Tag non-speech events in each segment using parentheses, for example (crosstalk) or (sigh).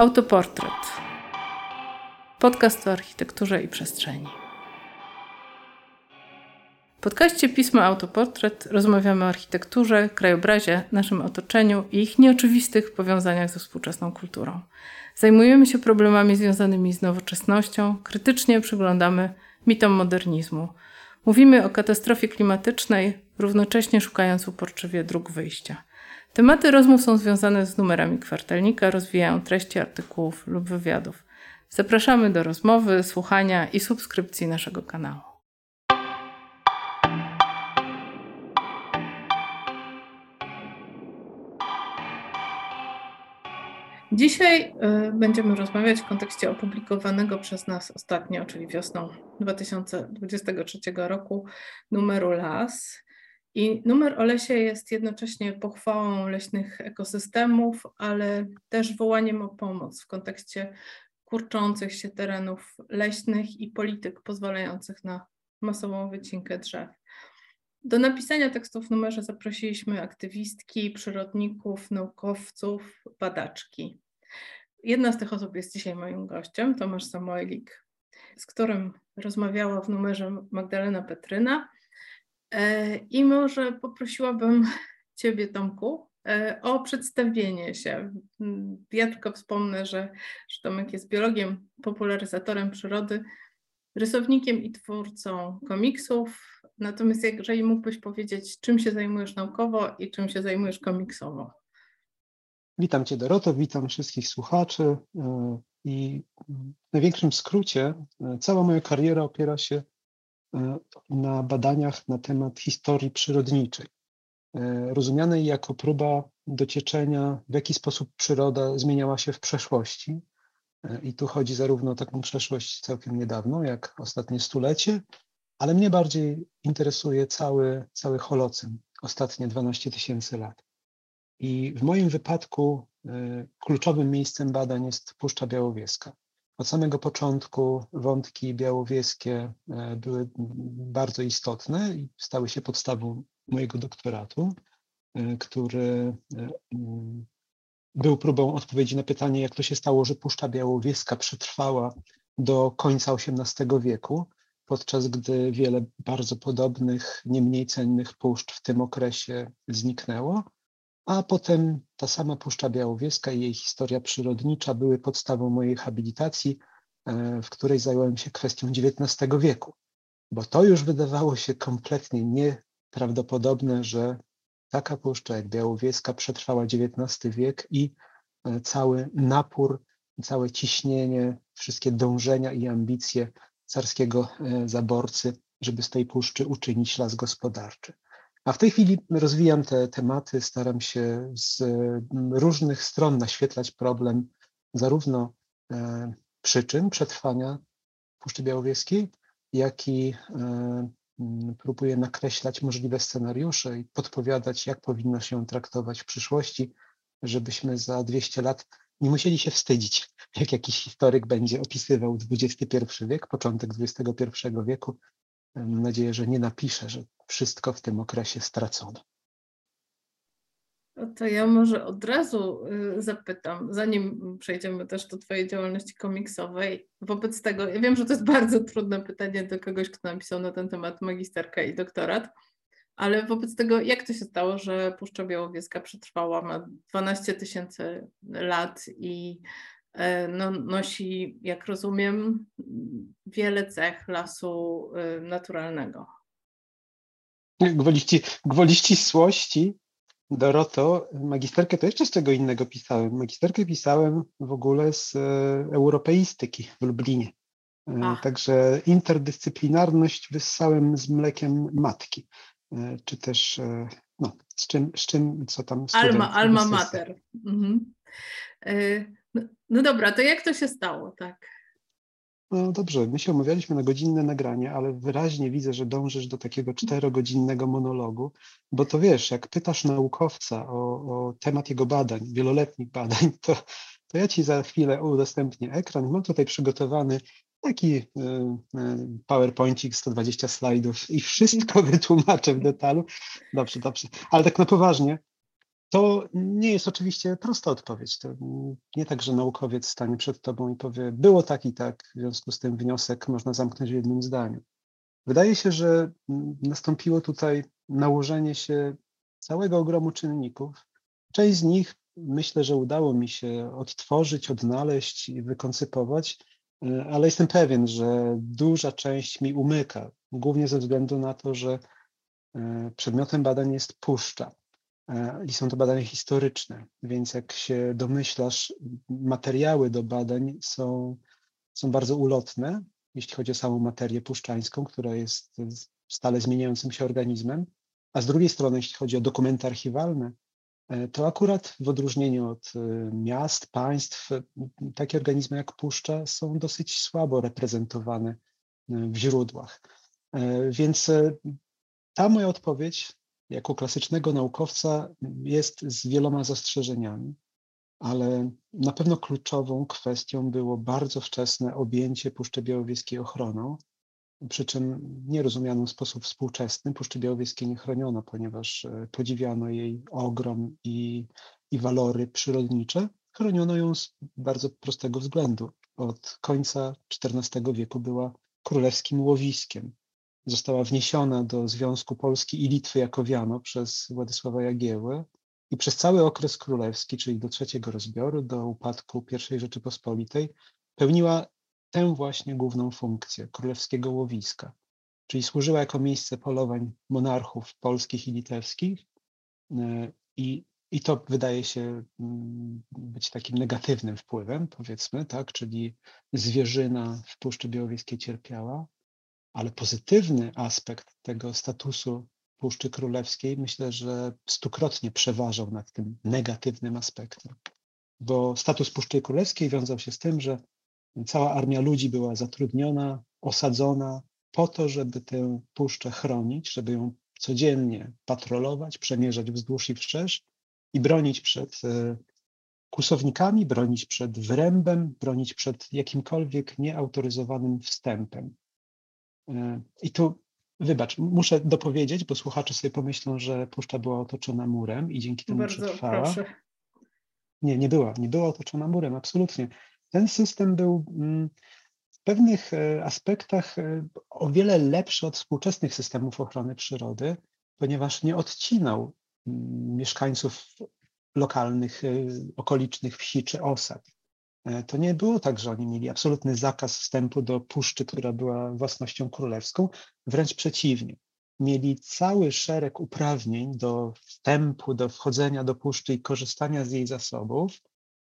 Autoportret. Podcast o architekturze i przestrzeni. W podcaście Pisma Autoportret rozmawiamy o architekturze, krajobrazie, naszym otoczeniu i ich nieoczywistych powiązaniach ze współczesną kulturą. Zajmujemy się problemami związanymi z nowoczesnością, krytycznie przyglądamy mitom modernizmu. Mówimy o katastrofie klimatycznej, równocześnie szukając uporczywie dróg wyjścia. Tematy rozmów są związane z numerami kwartalnika, rozwijają treści artykułów lub wywiadów. Zapraszamy do rozmowy, słuchania i subskrypcji naszego kanału. Dzisiaj y, będziemy rozmawiać w kontekście opublikowanego przez nas ostatnio, czyli wiosną 2023 roku, numeru LAS. I numer o lesie jest jednocześnie pochwałą leśnych ekosystemów, ale też wołaniem o pomoc w kontekście kurczących się terenów leśnych i polityk pozwalających na masową wycinkę drzew. Do napisania tekstów w numerze zaprosiliśmy aktywistki, przyrodników, naukowców, badaczki. Jedna z tych osób jest dzisiaj moim gościem, Tomasz Samoilik, z którym rozmawiała w numerze Magdalena Petryna. E, I może poprosiłabym (laughs) Ciebie, Tomku, e, o przedstawienie się. Ja tylko wspomnę, że, że Tomek jest biologiem, popularyzatorem przyrody, rysownikiem i twórcą komiksów. Natomiast jeżeli mógłbyś powiedzieć, czym się zajmujesz naukowo i czym się zajmujesz komiksowo? Witam Cię Doroto, witam wszystkich słuchaczy e, i w największym skrócie cała moja kariera opiera się na badaniach na temat historii przyrodniczej, e, rozumianej jako próba docieczenia, w jaki sposób przyroda zmieniała się w przeszłości. E, I tu chodzi zarówno o taką przeszłość całkiem niedawną, jak ostatnie stulecie, ale mnie bardziej interesuje cały, cały holocyn, ostatnie 12 tysięcy lat. I w moim wypadku kluczowym miejscem badań jest Puszcza Białowieska. Od samego początku wątki białowieskie e, były bardzo istotne i stały się podstawą mojego doktoratu, e, który e, mm, był próbą odpowiedzi na pytanie, jak to się stało, że Puszcza Białowieska przetrwała do końca XVIII wieku, podczas gdy wiele bardzo podobnych, nie mniej cennych puszcz w tym okresie zniknęło a potem ta sama Puszcza Białowieska i jej historia przyrodnicza były podstawą mojej habilitacji, e, w której zająłem się kwestią XIX wieku, bo to już wydawało się kompletnie nieprawdopodobne, że taka puszcza jak Białowieska przetrwała XIX wiek i e, cały napór, całe ciśnienie, wszystkie dążenia i ambicje carskiego e, zaborcy, żeby z tej puszczy uczynić las gospodarczy. A w tej chwili rozwijam te tematy, staram się z mm, różnych stron naświetlać problem zarówno e, przyczyn przetrwania Puszczy Białowieskiej, jak i e, mm, próbuję nakreślać możliwe scenariusze i podpowiadać, jak powinno się traktować w przyszłości, żebyśmy za 200 lat nie musieli się wstydzić, (laughs) jak jakiś historyk będzie opisywał XXI wiek, początek XXI wieku. Mam nadzieję, że nie napisze, że wszystko w tym okresie stracono. No to ja może od razu y, zapytam, zanim przejdziemy też do Twojej działalności komiksowej, wobec tego, ja wiem, że to jest bardzo trudne pytanie do kogoś, kto napisał na ten temat magisterkę i doktorat, ale wobec tego, jak to się stało, że Puszcza Białowieska przetrwała ma 12 tysięcy lat i e, no, nosi, jak rozumiem, wiele cech lasu y, naturalnego? Gwoli, gwoli ścisłości, Doroto, magisterkę to jeszcze z czego innego pisałem. Magisterkę pisałem w ogóle z e, europeistyki w Lublinie. E, Ach. Także interdyscyplinarność wyssałem z mlekiem matki. E, czy też, no, z czym, z czym co tam Alma, alma mater. Mhm. No, no dobra, to jak to się stało, tak? No dobrze, my się umawialiśmy na godzinne nagranie, ale wyraźnie widzę, że dążysz do takiego czterogodzinnego monologu, bo to wiesz, jak pytasz naukowca o, o temat jego badań, wieloletnich badań, (laughs) to, to ja ci za chwilę udostępnię ekran. Mam tutaj przygotowany taki y, y, PowerPointik, 120 slajdów i wszystko (laughs) wytłumaczę w detalu. Dobrze, dobrze. Ale tak na poważnie, To nie jest oczywiście prosta odpowiedź. To nie tak, że naukowiec stanie przed tobą i powie, było tak i tak, w związku z tym wniosek można zamknąć w jednym zdaniu. Wydaje się, że nastąpiło tutaj nałożenie się całego ogromu czynników. Część z nich myślę, że udało mi się odtworzyć, odnaleźć i wykoncypować, ale jestem pewien, że duża część mi umyka, głównie ze względu na to, że przedmiotem badań jest puszcza. E, I są to badania historyczne, więc jak się domyślasz, materiały do badań są, są bardzo ulotne, jeśli chodzi o samą materię puszczańską, która jest stale zmieniającym się organizmem. A z drugiej strony, jeśli chodzi o dokumenty archiwalne, e, to akurat w odróżnieniu od e, miast, państw, takie organizmy jak puszcza są dosyć słabo reprezentowane w źródłach. Więc ta moja odpowiedź jako klasycznego naukowca jest z wieloma zastrzeżeniami, ale na pewno kluczową kwestią było bardzo wczesne objęcie Puszczy Białowieskiej ochroną, przy czym nie rozumiano w sposób współczesny. Puszczy Białowieskiej nie chroniono, ponieważ e, podziwiano jej ogrom i, i walory przyrodnicze. Chroniono ją z bardzo prostego względu. Od końca XIV wieku była królewskim łowiskiem została wniesiona do Związku Polski i Litwy jako Wiano przez Władysława Jagiełłę i przez cały okres królewski, czyli do trzeciego rozbioru, do upadku I Rzeczypospolitej, pełniła tę właśnie główną funkcję królewskiego łowiska, czyli służyła jako miejsce polowań monarchów polskich i litewskich e, i, i to wydaje się mm, być takim negatywnym wpływem, powiedzmy, tak, czyli zwierzyna w Puszczy Białowieskiej cierpiała, ale pozytywny aspekt tego statusu Puszczy Królewskiej myślę, że stukrotnie przeważał nad tym negatywnym aspektem. Bo status Puszczy Królewskiej wiązał się z tym, że cała armia ludzi była zatrudniona, osadzona po to, żeby tę puszczę chronić, żeby ją codziennie patrolować, przemierzać wzdłuż i wszerz i bronić przed e, kusownikami, bronić przed wrębem, bronić przed jakimkolwiek nieautoryzowanym wstępem. E, I tu, wybacz, muszę dopowiedzieć, bo słuchacze sobie pomyślą, że puszcza była otoczona murem i dzięki temu Bardzo przetrwała. Proszę. Nie, nie była, nie była otoczona murem, absolutnie. Ten system był mm, w pewnych e, aspektach e, o wiele lepszy od współczesnych systemów ochrony przyrody, ponieważ nie odcinał mm, mieszkańców lokalnych, okolicznych wsi czy osad. E, to nie było tak, że oni mieli absolutny zakaz wstępu do puszczy, która była własnością królewską, wręcz przeciwnie. Mieli cały szereg uprawnień do wstępu, do wchodzenia do puszczy i korzystania z jej zasobów.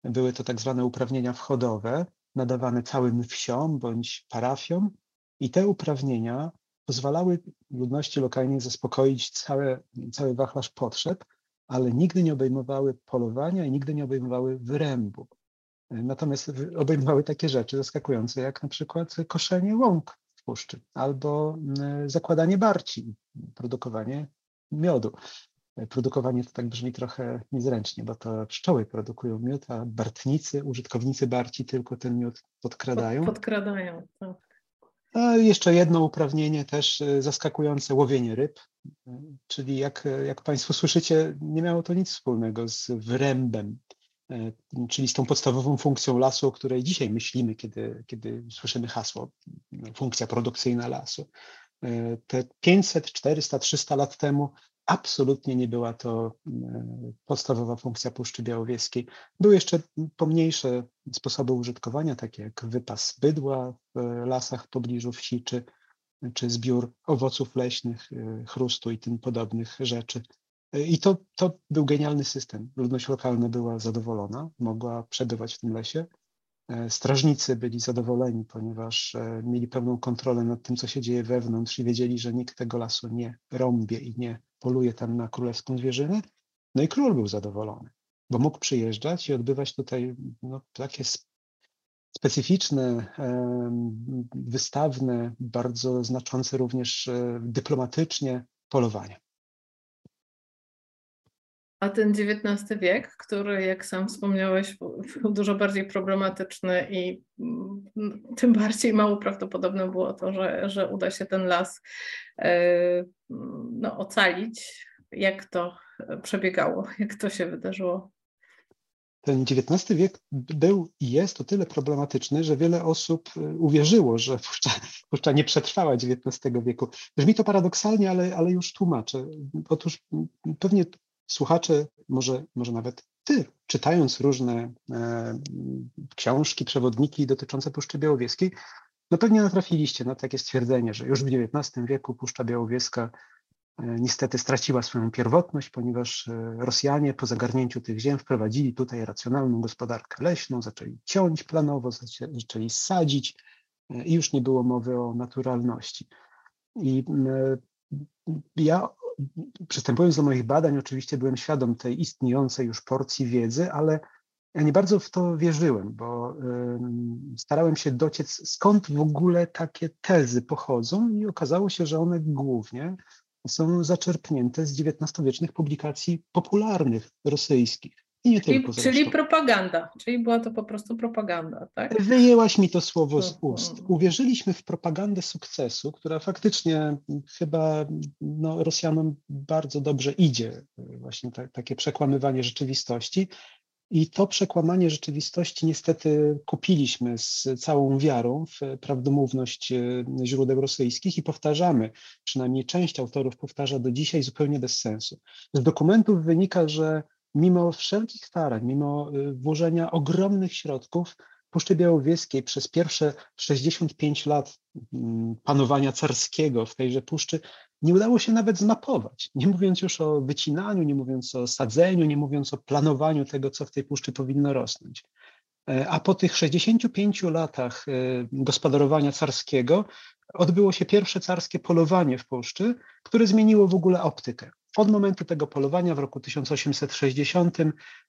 Były to tak zwane uprawnienia wchodowe, nadawane całym wsiom bądź parafiom, i te uprawnienia pozwalały ludności lokalnej zaspokoić cały, cały wachlarz potrzeb, ale nigdy nie obejmowały polowania i nigdy nie obejmowały wyrębu. Natomiast obejmowały takie rzeczy zaskakujące, jak na przykład koszenie łąk w puszczy albo zakładanie barci, produkowanie miodu. Produkowanie to tak brzmi trochę niezręcznie, bo to pszczoły produkują miód, a bartnicy, użytkownicy barci tylko ten miód podkradają. Pod, podkradają, tak. A jeszcze jedno uprawnienie też e, zaskakujące, łowienie ryb, e, czyli jak, jak Państwo słyszycie, nie miało to nic wspólnego z wyrębem, E, czyli z tą podstawową funkcją lasu, o której dzisiaj myślimy, kiedy, kiedy słyszymy hasło funkcja produkcyjna lasu. E, te 500, 400, 300 lat temu absolutnie nie była to e, podstawowa funkcja Puszczy Białowieskiej. Były jeszcze pomniejsze sposoby użytkowania, takie jak wypas bydła w lasach w pobliżu wsi, czy, czy zbiór owoców leśnych, chrustu i tym podobnych rzeczy. I to, to był genialny system. Ludność lokalna była zadowolona, mogła przebywać w tym lesie. E, strażnicy byli zadowoleni, ponieważ e, mieli pełną kontrolę nad tym, co się dzieje wewnątrz i wiedzieli, że nikt tego lasu nie rąbie i nie poluje tam na królewską zwierzynę. No i król był zadowolony, bo mógł przyjeżdżać i odbywać tutaj no, takie specyficzne, wystawne, bardzo znaczące również e, dyplomatycznie polowania. A ten XIX wiek, który, jak sam wspomniałeś, był dużo bardziej problematyczny i mm, tym bardziej mało prawdopodobne było to, że, że uda się ten las e, no, ocalić jak to przebiegało, jak to się wydarzyło? Ten XIX wiek był i jest o tyle problematyczny, że wiele osób y, uwierzyło, że puszcza, puszcza nie przetrwała XIX wieku. Brzmi to paradoksalnie, ale, ale już tłumaczę. Otóż pewnie słuchacze, może, może nawet ty, czytając różne e, książki, przewodniki dotyczące Puszczy Białowieskiej, no pewnie natrafiliście na takie stwierdzenie, że już w XIX wieku Puszcza Białowieska e, niestety straciła swoją pierwotność, ponieważ e, Rosjanie po zagarnięciu tych ziem wprowadzili tutaj racjonalną gospodarkę leśną, zaczęli ciąć planowo, zaczęli sadzić e, i już nie było mowy o naturalności. I ja przystępując do moich badań, oczywiście byłem świadom tej istniejącej już porcji wiedzy, ale ja nie bardzo w to wierzyłem, bo starałem się dociec, skąd w ogóle takie tezy pochodzą, i okazało się, że one głównie są zaczerpnięte z XIX-wiecznych publikacji popularnych rosyjskich. I nie czyli, tylko czyli propaganda, czyli była to po prostu propaganda, tak? Wyjęłaś mi to słowo z ust. Uwierzyliśmy w propagandę sukcesu, która faktycznie chyba no, Rosjanom bardzo dobrze idzie, właśnie ta, takie przekłamywanie rzeczywistości. I to przekłamanie rzeczywistości niestety kupiliśmy z całą wiarą w prawdomówność e, źródeł rosyjskich i powtarzamy, przynajmniej część autorów powtarza do dzisiaj zupełnie bez sensu. Z dokumentów wynika, że mimo wszelkich starań, mimo e, włożenia ogromnych środków, Puszczy Białowieskiej przez pierwsze 65 lat mm, panowania carskiego w tejże puszczy nie udało się nawet zmapować. Nie mówiąc już o wycinaniu, nie mówiąc o sadzeniu, nie mówiąc o planowaniu tego, co w tej puszczy powinno rosnąć. E, a po tych 65 latach e, gospodarowania carskiego odbyło się pierwsze carskie polowanie w puszczy, które zmieniło w ogóle optykę. Od momentu tego polowania w roku 1860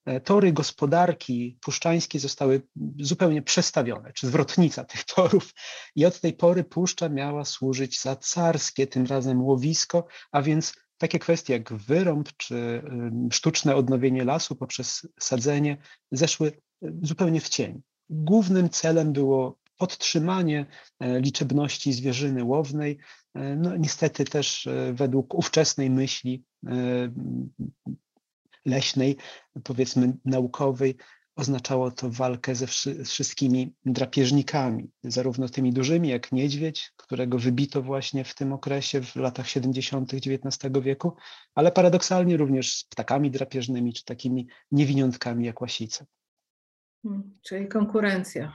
e, tory gospodarki puszczańskiej zostały zupełnie przestawione, czy zwrotnica tych (laughs) torów. I od tej pory puszcza miała służyć za carskie, tym razem łowisko, a więc takie kwestie jak wyrąb czy sztuczne odnowienie lasu poprzez sadzenie zeszły e, zupełnie w cień. Głównym celem było podtrzymanie e, liczebności zwierzyny łownej, e, no niestety też e, według ówczesnej myśli leśnej, powiedzmy naukowej, oznaczało to walkę ze wszystkimi drapieżnikami, zarówno tymi dużymi jak niedźwiedź, którego wybito właśnie w tym okresie, w latach 70. XIX wieku, ale paradoksalnie również z ptakami drapieżnymi, czy takimi niewiniątkami jak łasice. Hmm, czyli konkurencja.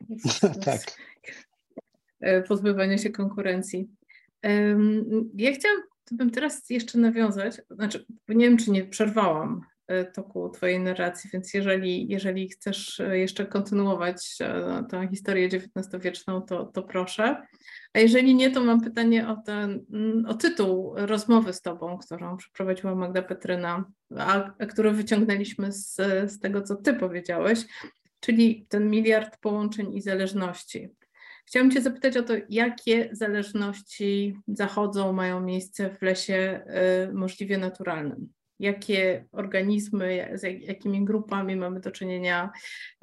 (laughs) tak. E, pozbywanie się konkurencji. Ja chciałam, bym teraz jeszcze nawiązać, znaczy nie wiem, czy nie przerwałam e, toku Twojej narracji, więc jeżeli, jeżeli chcesz e, jeszcze kontynuować tę historię XIX-wieczną, to, to proszę. A jeżeli nie, to mam pytanie o, ten, o tytuł rozmowy z Tobą, którą przeprowadziła Magda Petryna, a, a którą wyciągnęliśmy z, z tego, co Ty powiedziałeś czyli ten miliard połączeń i zależności. Chciałam Cię zapytać o to, jakie zależności zachodzą, mają miejsce w lesie y, możliwie naturalnym? Jakie organizmy, z jakimi grupami mamy do czynienia,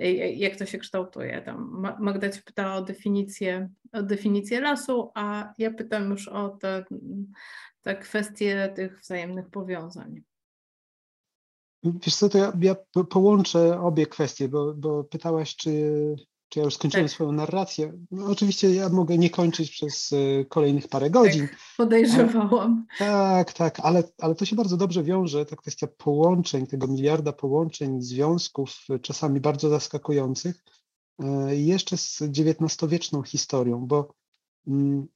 y, jak to się kształtuje? Tam Magda Cię pytała o definicję, o definicję lasu, a ja pytam już o te, te kwestie tych wzajemnych powiązań. Wiesz co, to ja, ja połączę obie kwestie, bo, bo pytałaś, czy, czy ja już skończyłem tak. swoją narrację. No, oczywiście ja mogę nie kończyć przez e, kolejnych parę godzin. Tak, podejrzewałam. tak, tak, ale, ale to się bardzo dobrze wiąże, ta kwestia połączeń, tego miliarda połączeń, związków, czasami bardzo zaskakujących, e, jeszcze z XIX-wieczną historią, bo mm,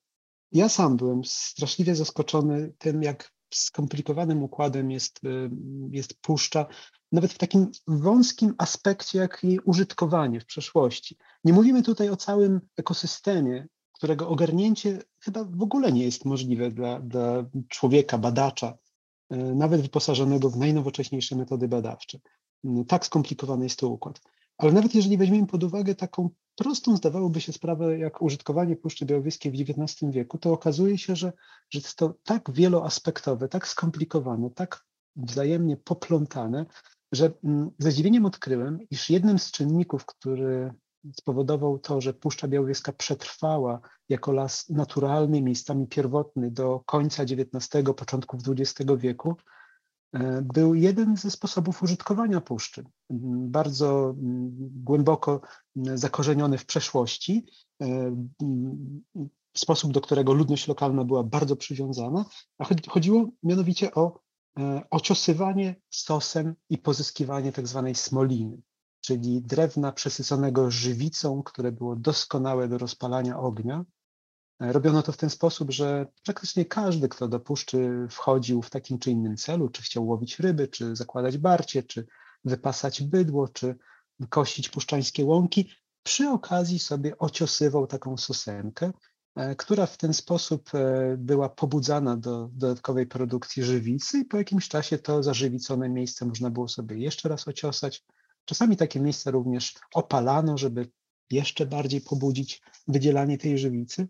ja sam byłem straszliwie zaskoczony tym, jak skomplikowanym układem jest, y, jest puszcza, nawet w takim wąskim aspekcie, jak jej użytkowanie w przeszłości. Nie mówimy tutaj o całym ekosystemie, którego ogarnięcie chyba w ogóle nie jest możliwe dla, dla człowieka, badacza, y, nawet wyposażonego w najnowocześniejsze metody badawcze. Y, tak skomplikowany jest to układ. Ale nawet jeżeli weźmiemy pod uwagę taką prostą zdawałoby się sprawę jak użytkowanie Puszczy Białowieskiej w XIX wieku, to okazuje się, że, że jest to tak wieloaspektowe, tak skomplikowane, tak wzajemnie poplątane, że mm, ze zdziwieniem odkryłem, iż jednym z czynników, który spowodował to, że Puszcza Białowieska przetrwała jako las naturalny, miejscami pierwotny do końca XIX, początków XX wieku, był jeden ze sposobów użytkowania puszczy. Bardzo głęboko zakorzeniony w przeszłości, sposób, do którego ludność lokalna była bardzo przywiązana, a chodziło mianowicie o ociosywanie sosem i pozyskiwanie tak zwanej smoliny, czyli drewna przesyconego żywicą, które było doskonałe do rozpalania ognia, Robiono to w ten sposób, że praktycznie każdy, kto do puszczy wchodził w takim czy innym celu, czy chciał łowić ryby, czy zakładać barcie, czy wypasać bydło, czy kościć puszczańskie łąki, przy okazji sobie ociosywał taką sosenkę, e, która w ten sposób e, była pobudzana do dodatkowej produkcji żywicy i po jakimś czasie to zażywicone miejsce można było sobie jeszcze raz ociosać. Czasami takie miejsca również opalano, żeby jeszcze bardziej pobudzić wydzielanie tej żywicy.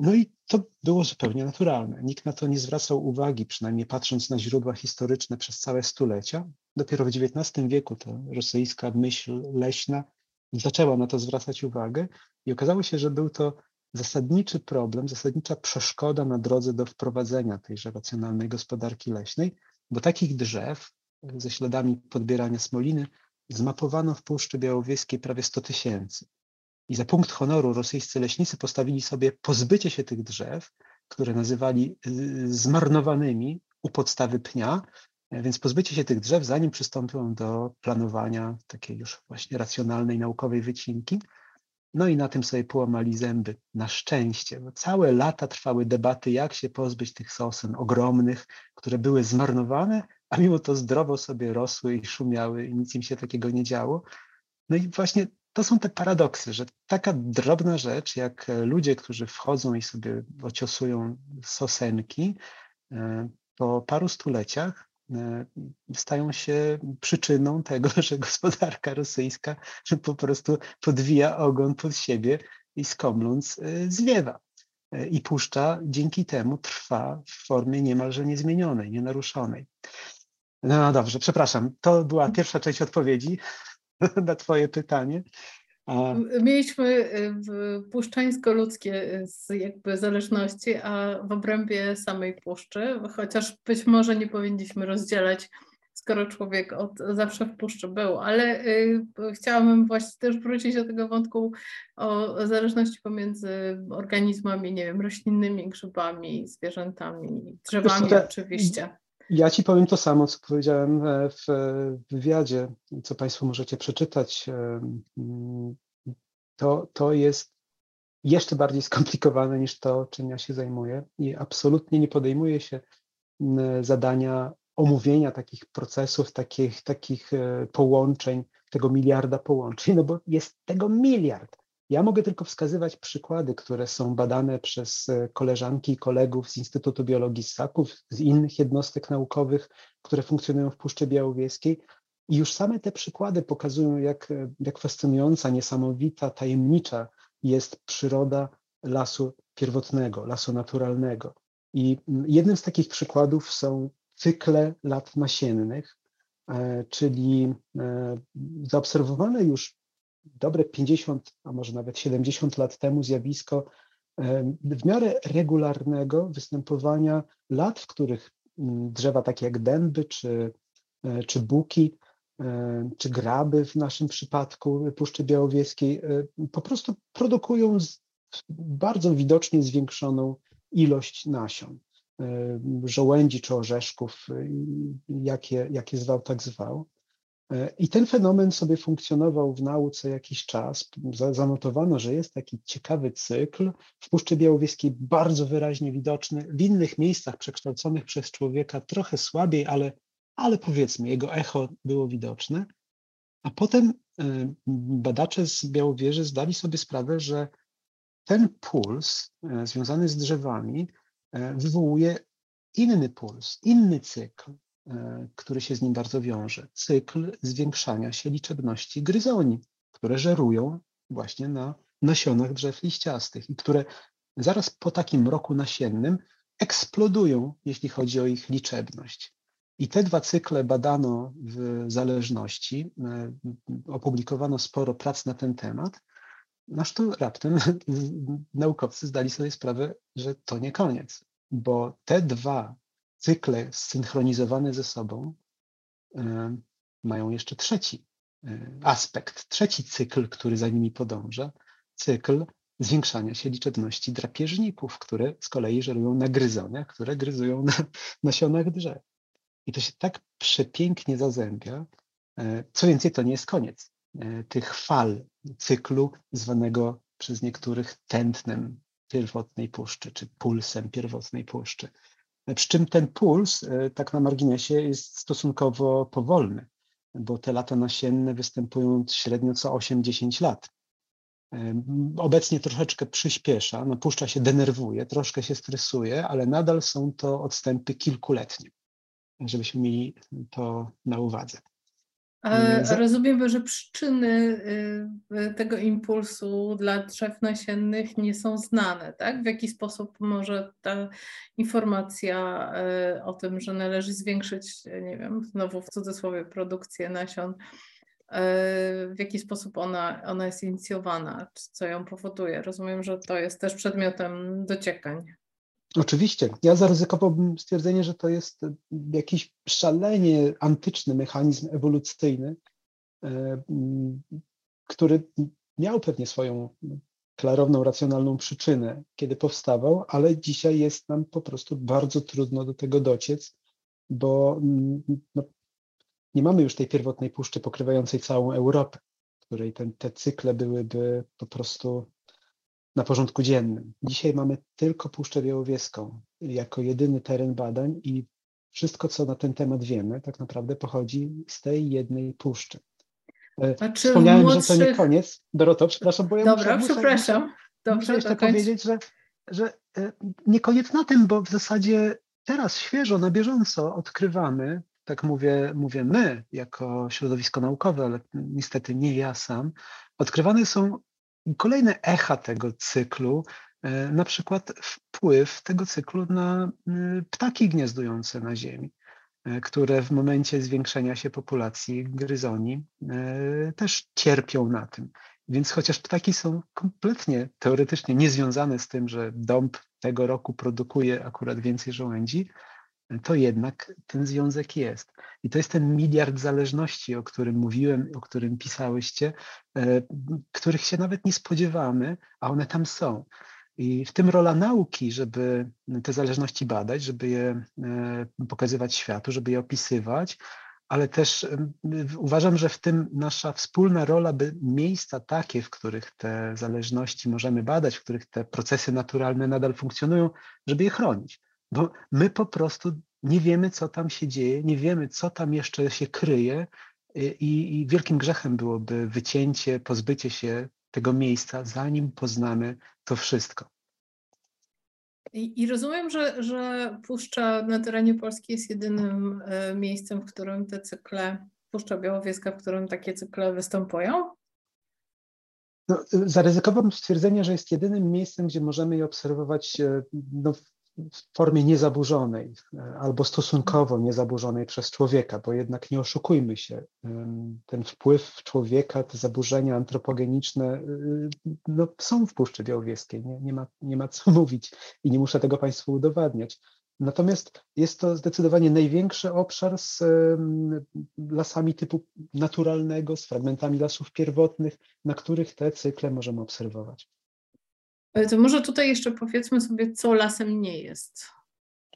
No i to było zupełnie naturalne. Nikt na to nie zwracał uwagi, przynajmniej patrząc na źródła historyczne przez całe stulecia. Dopiero w XIX wieku ta rosyjska myśl leśna zaczęła na to zwracać uwagę i okazało się, że był to zasadniczy problem, zasadnicza przeszkoda na drodze do wprowadzenia tejże racjonalnej gospodarki leśnej, bo takich drzew ze śladami podbierania smoliny zmapowano w Puszczy Białowieskiej prawie 100 tysięcy. I za punkt honoru rosyjscy leśnicy postawili sobie pozbycie się tych drzew, które nazywali y, zmarnowanymi u podstawy pnia, więc pozbycie się tych drzew, zanim przystąpią do planowania takiej już właśnie racjonalnej, naukowej wycinki. No i na tym sobie połamali zęby. Na szczęście. Bo całe lata trwały debaty, jak się pozbyć tych sosen ogromnych, które były zmarnowane, a mimo to zdrowo sobie rosły i szumiały i nic im się takiego nie działo. No i właśnie to są te paradoksy, że taka drobna rzecz, jak ludzie, którzy wchodzą i sobie ociosują sosenki, e, po paru stuleciach e, stają się przyczyną tego, (laughs) że gospodarka rosyjska po prostu podwija ogon pod siebie i skomląc e, zwiewa. I puszcza dzięki temu trwa w formie niemalże niezmienionej, nienaruszonej. No dobrze, przepraszam. To była pierwsza część odpowiedzi. (laughs) na Twoje pytanie. A... Mieliśmy y, puszczańsko-ludzkie y, jakby zależności, a w obrębie samej puszczy, chociaż być może nie powinniśmy rozdzielać, skoro człowiek od zawsze w puszczy był, ale y, chciałabym właśnie też wrócić do tego wątku o zależności pomiędzy organizmami, nie wiem, roślinnymi, grzybami, zwierzętami, drzewami oczywiście. Ja Ci powiem to samo, co powiedziałem e, w wywiadzie, co Państwo możecie przeczytać. E, to, to jest jeszcze bardziej (laughs) skomplikowane niż to, czym ja się zajmuję i absolutnie nie podejmuję się zadania omówienia takich procesów, takich, takich e, połączeń, tego miliarda połączeń, no bo jest tego miliard. Ja mogę tylko wskazywać przykłady, które są badane przez e, koleżanki i kolegów z Instytutu Biologii Ssaków, z innych jednostek naukowych, które funkcjonują w Puszczy Białowieskiej. I już same te przykłady pokazują, jak, e, jak fascynująca, niesamowita, tajemnicza jest przyroda lasu pierwotnego, lasu naturalnego. I jednym z takich przykładów są cykle lat nasiennych, e, czyli zaobserwowane już dobre 50, a może nawet 70 lat temu zjawisko w miarę regularnego występowania lat, w których mm, drzewa takie jak dęby czy, e, czy buki, czy graby w naszym przypadku Puszczy Białowieskiej e, po prostu produkują bardzo widocznie zwiększoną ilość nasion żołędzi czy orzeszków, jakie, jakie zwał, tak zwał. I ten fenomen sobie funkcjonował w nauce jakiś czas. Zanotowano, że jest taki ciekawy cykl w Puszczy Białowieskiej, bardzo wyraźnie widoczny, w innych miejscach przekształconych przez człowieka trochę słabiej, ale, ale powiedzmy, jego echo było widoczne. A potem e, badacze z Białowieży zdali sobie sprawę, że ten puls e, związany z drzewami e, wywołuje inny puls, inny cykl. E, który się z nim bardzo wiąże. Cykl zwiększania się liczebności gryzoni, które żerują właśnie na nasionach drzew liściastych i które zaraz po takim roku nasiennym eksplodują, jeśli chodzi o ich liczebność. I te dwa cykle badano w zależności. E, opublikowano sporo prac na ten temat. Nasz to raptem (laughs) naukowcy zdali sobie sprawę, że to nie koniec, bo te dwa cykle zsynchronizowane ze sobą mają jeszcze trzeci aspekt, trzeci cykl, który za nimi podąża, cykl zwiększania się liczebności drapieżników, które z kolei żerują na gryzoniach, które gryzują na (laughs) nasionach drzew. I to się tak przepięknie zazębia. E, co więcej, to nie jest koniec e, tych fal cyklu zwanego przez niektórych tętnem pierwotnej puszczy, czy pulsem pierwotnej puszczy. E, przy czym ten puls, tak na marginesie, jest stosunkowo powolny, bo te lata nasienne występują średnio co 8-10 lat. Obecnie troszeczkę przyspiesza, no puszcza się denerwuje, troszkę się stresuje, ale nadal są to odstępy kilkuletnie, żebyśmy mieli to na uwadze. A rozumiem, że przyczyny y, tego impulsu dla drzew nasiennych nie są znane, tak? W jaki sposób może ta informacja y, o tym, że należy zwiększyć, nie wiem, znowu w cudzysłowie, produkcję nasion, w jaki sposób ona, ona jest inicjowana, co ją powoduje. Rozumiem, że to jest też przedmiotem dociekań. Oczywiście. Ja zaryzykowałbym stwierdzenie, że to jest jakiś szalenie antyczny mechanizm ewolucyjny, e, który miał pewnie swoją klarowną, racjonalną przyczynę, kiedy powstawał, ale dzisiaj jest nam po prostu bardzo trudno do tego dociec, bo no, nie mamy już tej pierwotnej puszczy pokrywającej całą Europę, której ten, te cykle byłyby po prostu na porządku dziennym. Dzisiaj mamy tylko Puszczę Białowieską jako jedyny teren badań i wszystko, co na ten temat wiemy, tak naprawdę pochodzi z tej jednej puszczy. E, Wspomniałem, młodszych... że to nie koniec. Doroto, przepraszam, bo ja Dobra, muszę, przepraszam. Muszę, Dobrze, muszę jeszcze powiedzieć, że, że e, nie koniec na tym, bo w zasadzie teraz świeżo, na bieżąco odkrywamy tak mówię, mówię my, jako środowisko naukowe, ale niestety nie ja sam, odkrywane są kolejne echa tego cyklu, e, na przykład wpływ tego cyklu na ptaki gniazdujące na Ziemi, e, które w momencie zwiększenia się populacji gryzoni e, też cierpią na tym. Więc chociaż ptaki są kompletnie teoretycznie niezwiązane z tym, że dąb tego roku produkuje akurat więcej żołędzi, to jednak ten związek jest. I to jest ten miliard zależności, o którym mówiłem, o którym pisałyście, e, których się nawet nie spodziewamy, a one tam są. I w tym rola nauki, żeby te zależności badać, żeby je e, pokazywać światu, żeby je opisywać, ale też uważam, że w tym nasza wspólna rola, by miejsca takie, w których te zależności możemy badać, w których te procesy naturalne nadal funkcjonują, żeby je chronić bo my po prostu nie wiemy, co tam się dzieje, nie wiemy, co tam jeszcze się kryje i, i wielkim grzechem byłoby wycięcie, pozbycie się tego miejsca, zanim poznamy to wszystko. I, I, rozumiem, że, że Puszcza na terenie Polski jest jedynym e, miejscem, w którym te cykle, Puszcza Białowieska, w którym takie cykle występują? No, zaryzykowałbym stwierdzenie, że jest jedynym miejscem, gdzie możemy je obserwować e, no, w formie niezaburzonej e, albo stosunkowo niezaburzonej przez człowieka, bo jednak nie oszukujmy się, ten wpływ człowieka, te zaburzenia antropogeniczne y, no, są w Puszczy Białowieskiej, nie, nie, ma, nie ma co (laughs) mówić i nie muszę tego Państwu udowadniać. Natomiast jest to zdecydowanie największy obszar z lasami typu naturalnego, z fragmentami lasów pierwotnych, na których te cykle możemy obserwować. E, to może tutaj jeszcze powiedzmy sobie, co lasem nie jest.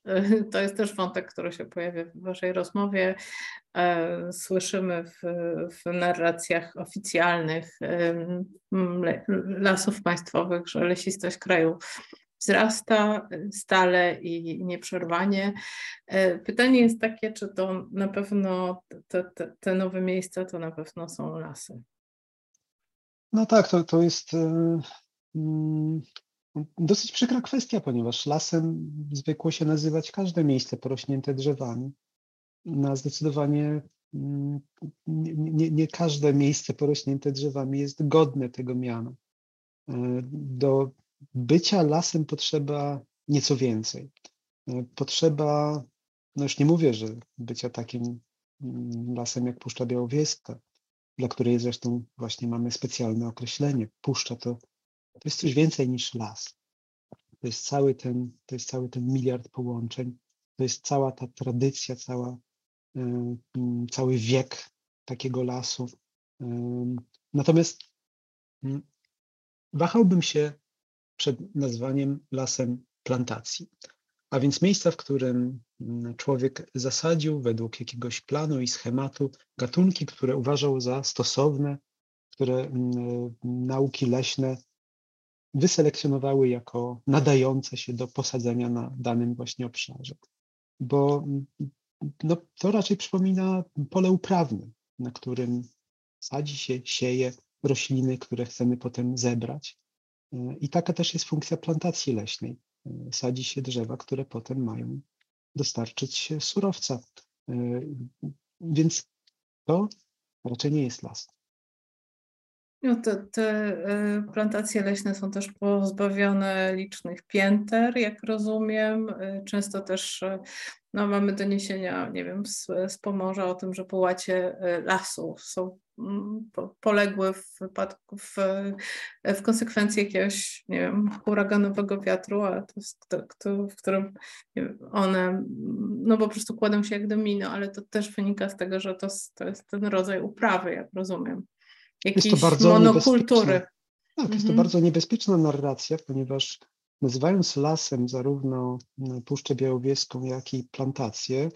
E, to jest też wątek, który się pojawia w Waszej rozmowie. E, słyszymy w, w narracjach oficjalnych lasów państwowych, że lesistość kraju wzrasta stale i nieprzerwanie. Pytanie jest takie, czy to na pewno te, te, te nowe miejsca to na pewno są lasy. No tak, to, to jest dosyć przykra kwestia, ponieważ lasem zwykło się nazywać każde miejsce porośnięte drzewami. Na zdecydowanie mm, nie, nie, nie, każde miejsce porośnięte drzewami jest godne tego miana. E, do bycia lasem potrzeba nieco więcej. E, potrzeba, no już nie mówię, że bycia takim mm, lasem jak Puszcza Białowieska, dla której zresztą właśnie mamy specjalne określenie. Puszcza to to jest coś więcej niż las. To jest cały ten, to jest cały ten miliard połączeń, to jest cała ta tradycja, cała, cały wiek takiego lasu. Natomiast wahałbym się przed nazwaniem lasem plantacji. A więc miejsca, w którym człowiek zasadził według jakiegoś planu i schematu gatunki, które uważał za stosowne, które nauki leśne wyselekcjonowały jako nadające się do posadzenia na danym właśnie obszarze. Bo no, to raczej przypomina pole uprawne, na którym sadzi się, sieje rośliny, które chcemy potem zebrać. I taka też jest funkcja plantacji leśnej. Sadzi się drzewa, które potem mają dostarczyć surowca. Więc to raczej nie jest las. No te, y, plantacje leśne są też pozbawione licznych pięter, jak rozumiem. Y, często też y, no, mamy doniesienia, nie wiem, z, z Pomorza o tym, że połacie lasów są mm, poległy w wypadku, w, w konsekwencji jakiegoś, nie wiem, huraganowego wiatru, ale to jest to, w którym one no po prostu kładą się jak domino, ale to też wynika z tego, że to, to jest ten rodzaj uprawy, jak rozumiem jakiejś jest to bardzo monokultury. Tak, mhm. jest to mhm. bardzo niebezpieczna narracja, ponieważ nazywając lasem zarówno Puszczę Białowieską, jak i plantację,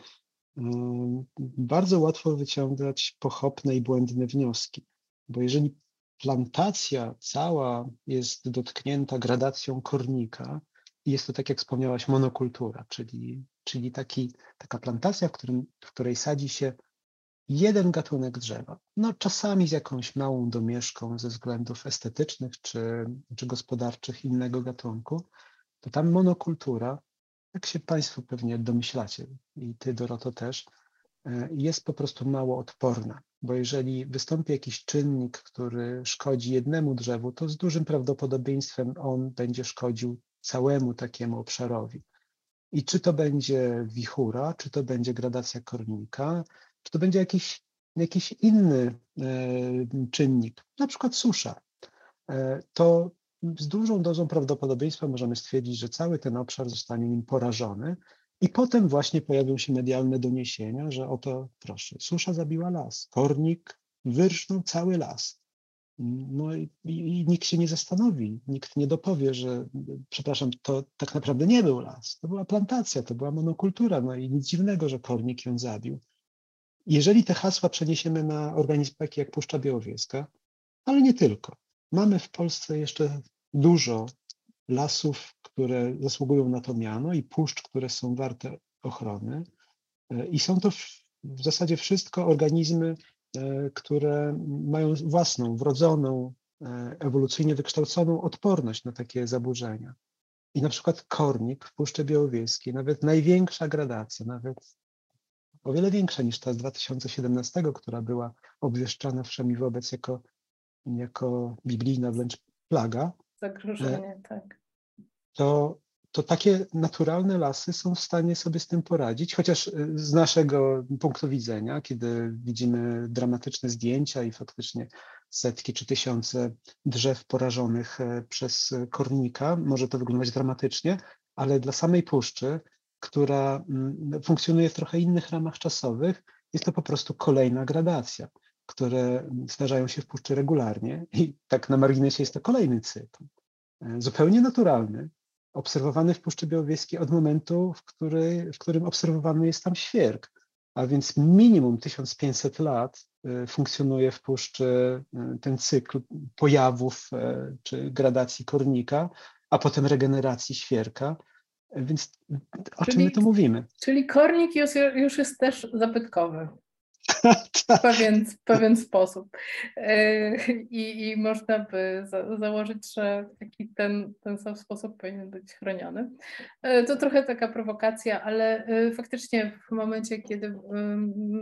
bardzo łatwo wyciągać pochopne i błędne wnioski. Bo jeżeli plantacja cała jest dotknięta gradacją kornika, jest to, tak jak wspomniałaś, monokultura, czyli, czyli taki, taka plantacja, w, którym, w której sadzi się jeden gatunek drzewa. No, czasami z jakąś małą domieszką ze względów estetycznych czy, czy gospodarczych innego gatunku, to tam monokultura, jak się Państwo pewnie domyślacie, i Ty, Doroto, też, e, jest po prostu mało odporna, bo jeżeli wystąpi jakiś czynnik, który szkodzi jednemu drzewu, to z dużym prawdopodobieństwem on będzie szkodził całemu takiemu obszarowi. I czy to będzie wichura, czy to będzie gradacja kornika, czy to będzie jakiś, jakiś inny e, czynnik, na przykład susza, e, to z dużą dozą prawdopodobieństwa możemy stwierdzić, że cały ten obszar zostanie nim porażony. I potem właśnie pojawią się medialne doniesienia, że oto, proszę, susza zabiła las, kornik wyrżnął cały las. No i, i, nikt się nie zastanowi, nikt nie dopowie, że, przepraszam, to tak naprawdę nie był las, to była plantacja, to była monokultura, no i nic dziwnego, że kornik ją zabił. Jeżeli te hasła przeniesiemy na organizm taki jak Puszcza Białowieska, ale nie tylko. Mamy w Polsce jeszcze dużo lasów, które zasługują na to miano i puszcz, które są warte ochrony. E, I są to w zasadzie wszystko organizmy, e, które mają własną, wrodzoną, e, ewolucyjnie wykształconą odporność na takie zaburzenia. I na przykład kornik w Puszczy Białowieskiej, nawet największa gradacja, nawet o wiele większa niż ta z 2017, która była obwieszczana wszemi wobec jako, jako biblijna wręcz plaga. Zagrożenie, e, tak. To, to takie naturalne lasy są w stanie sobie z tym poradzić, chociaż e, z naszego punktu widzenia, kiedy widzimy dramatyczne zdjęcia i faktycznie setki czy tysiące drzew porażonych e, przez kornika, może to wyglądać dramatycznie, ale dla samej puszczy która mm, funkcjonuje w trochę innych ramach czasowych, jest to po prostu kolejna gradacja, które zdarzają się w puszczy regularnie i tak na marginesie jest to kolejny cykl, e, zupełnie naturalny, obserwowany w Puszczy Białowieskiej od momentu, w, który, w którym obserwowany jest tam świerk, a więc minimum 1500 lat e, funkcjonuje w puszczy e, ten cykl pojawów czy gradacji kornika, a potem regeneracji świerka, więc o czyli, czym my tu mówimy? Czyli kornik już, już jest też zabytkowy. w (laughs) pewien, pewien sposób. E, I, I można by za, założyć, że taki ten, ten sam sposób powinien być chroniony. E, to trochę taka prowokacja, ale e, faktycznie w momencie, kiedy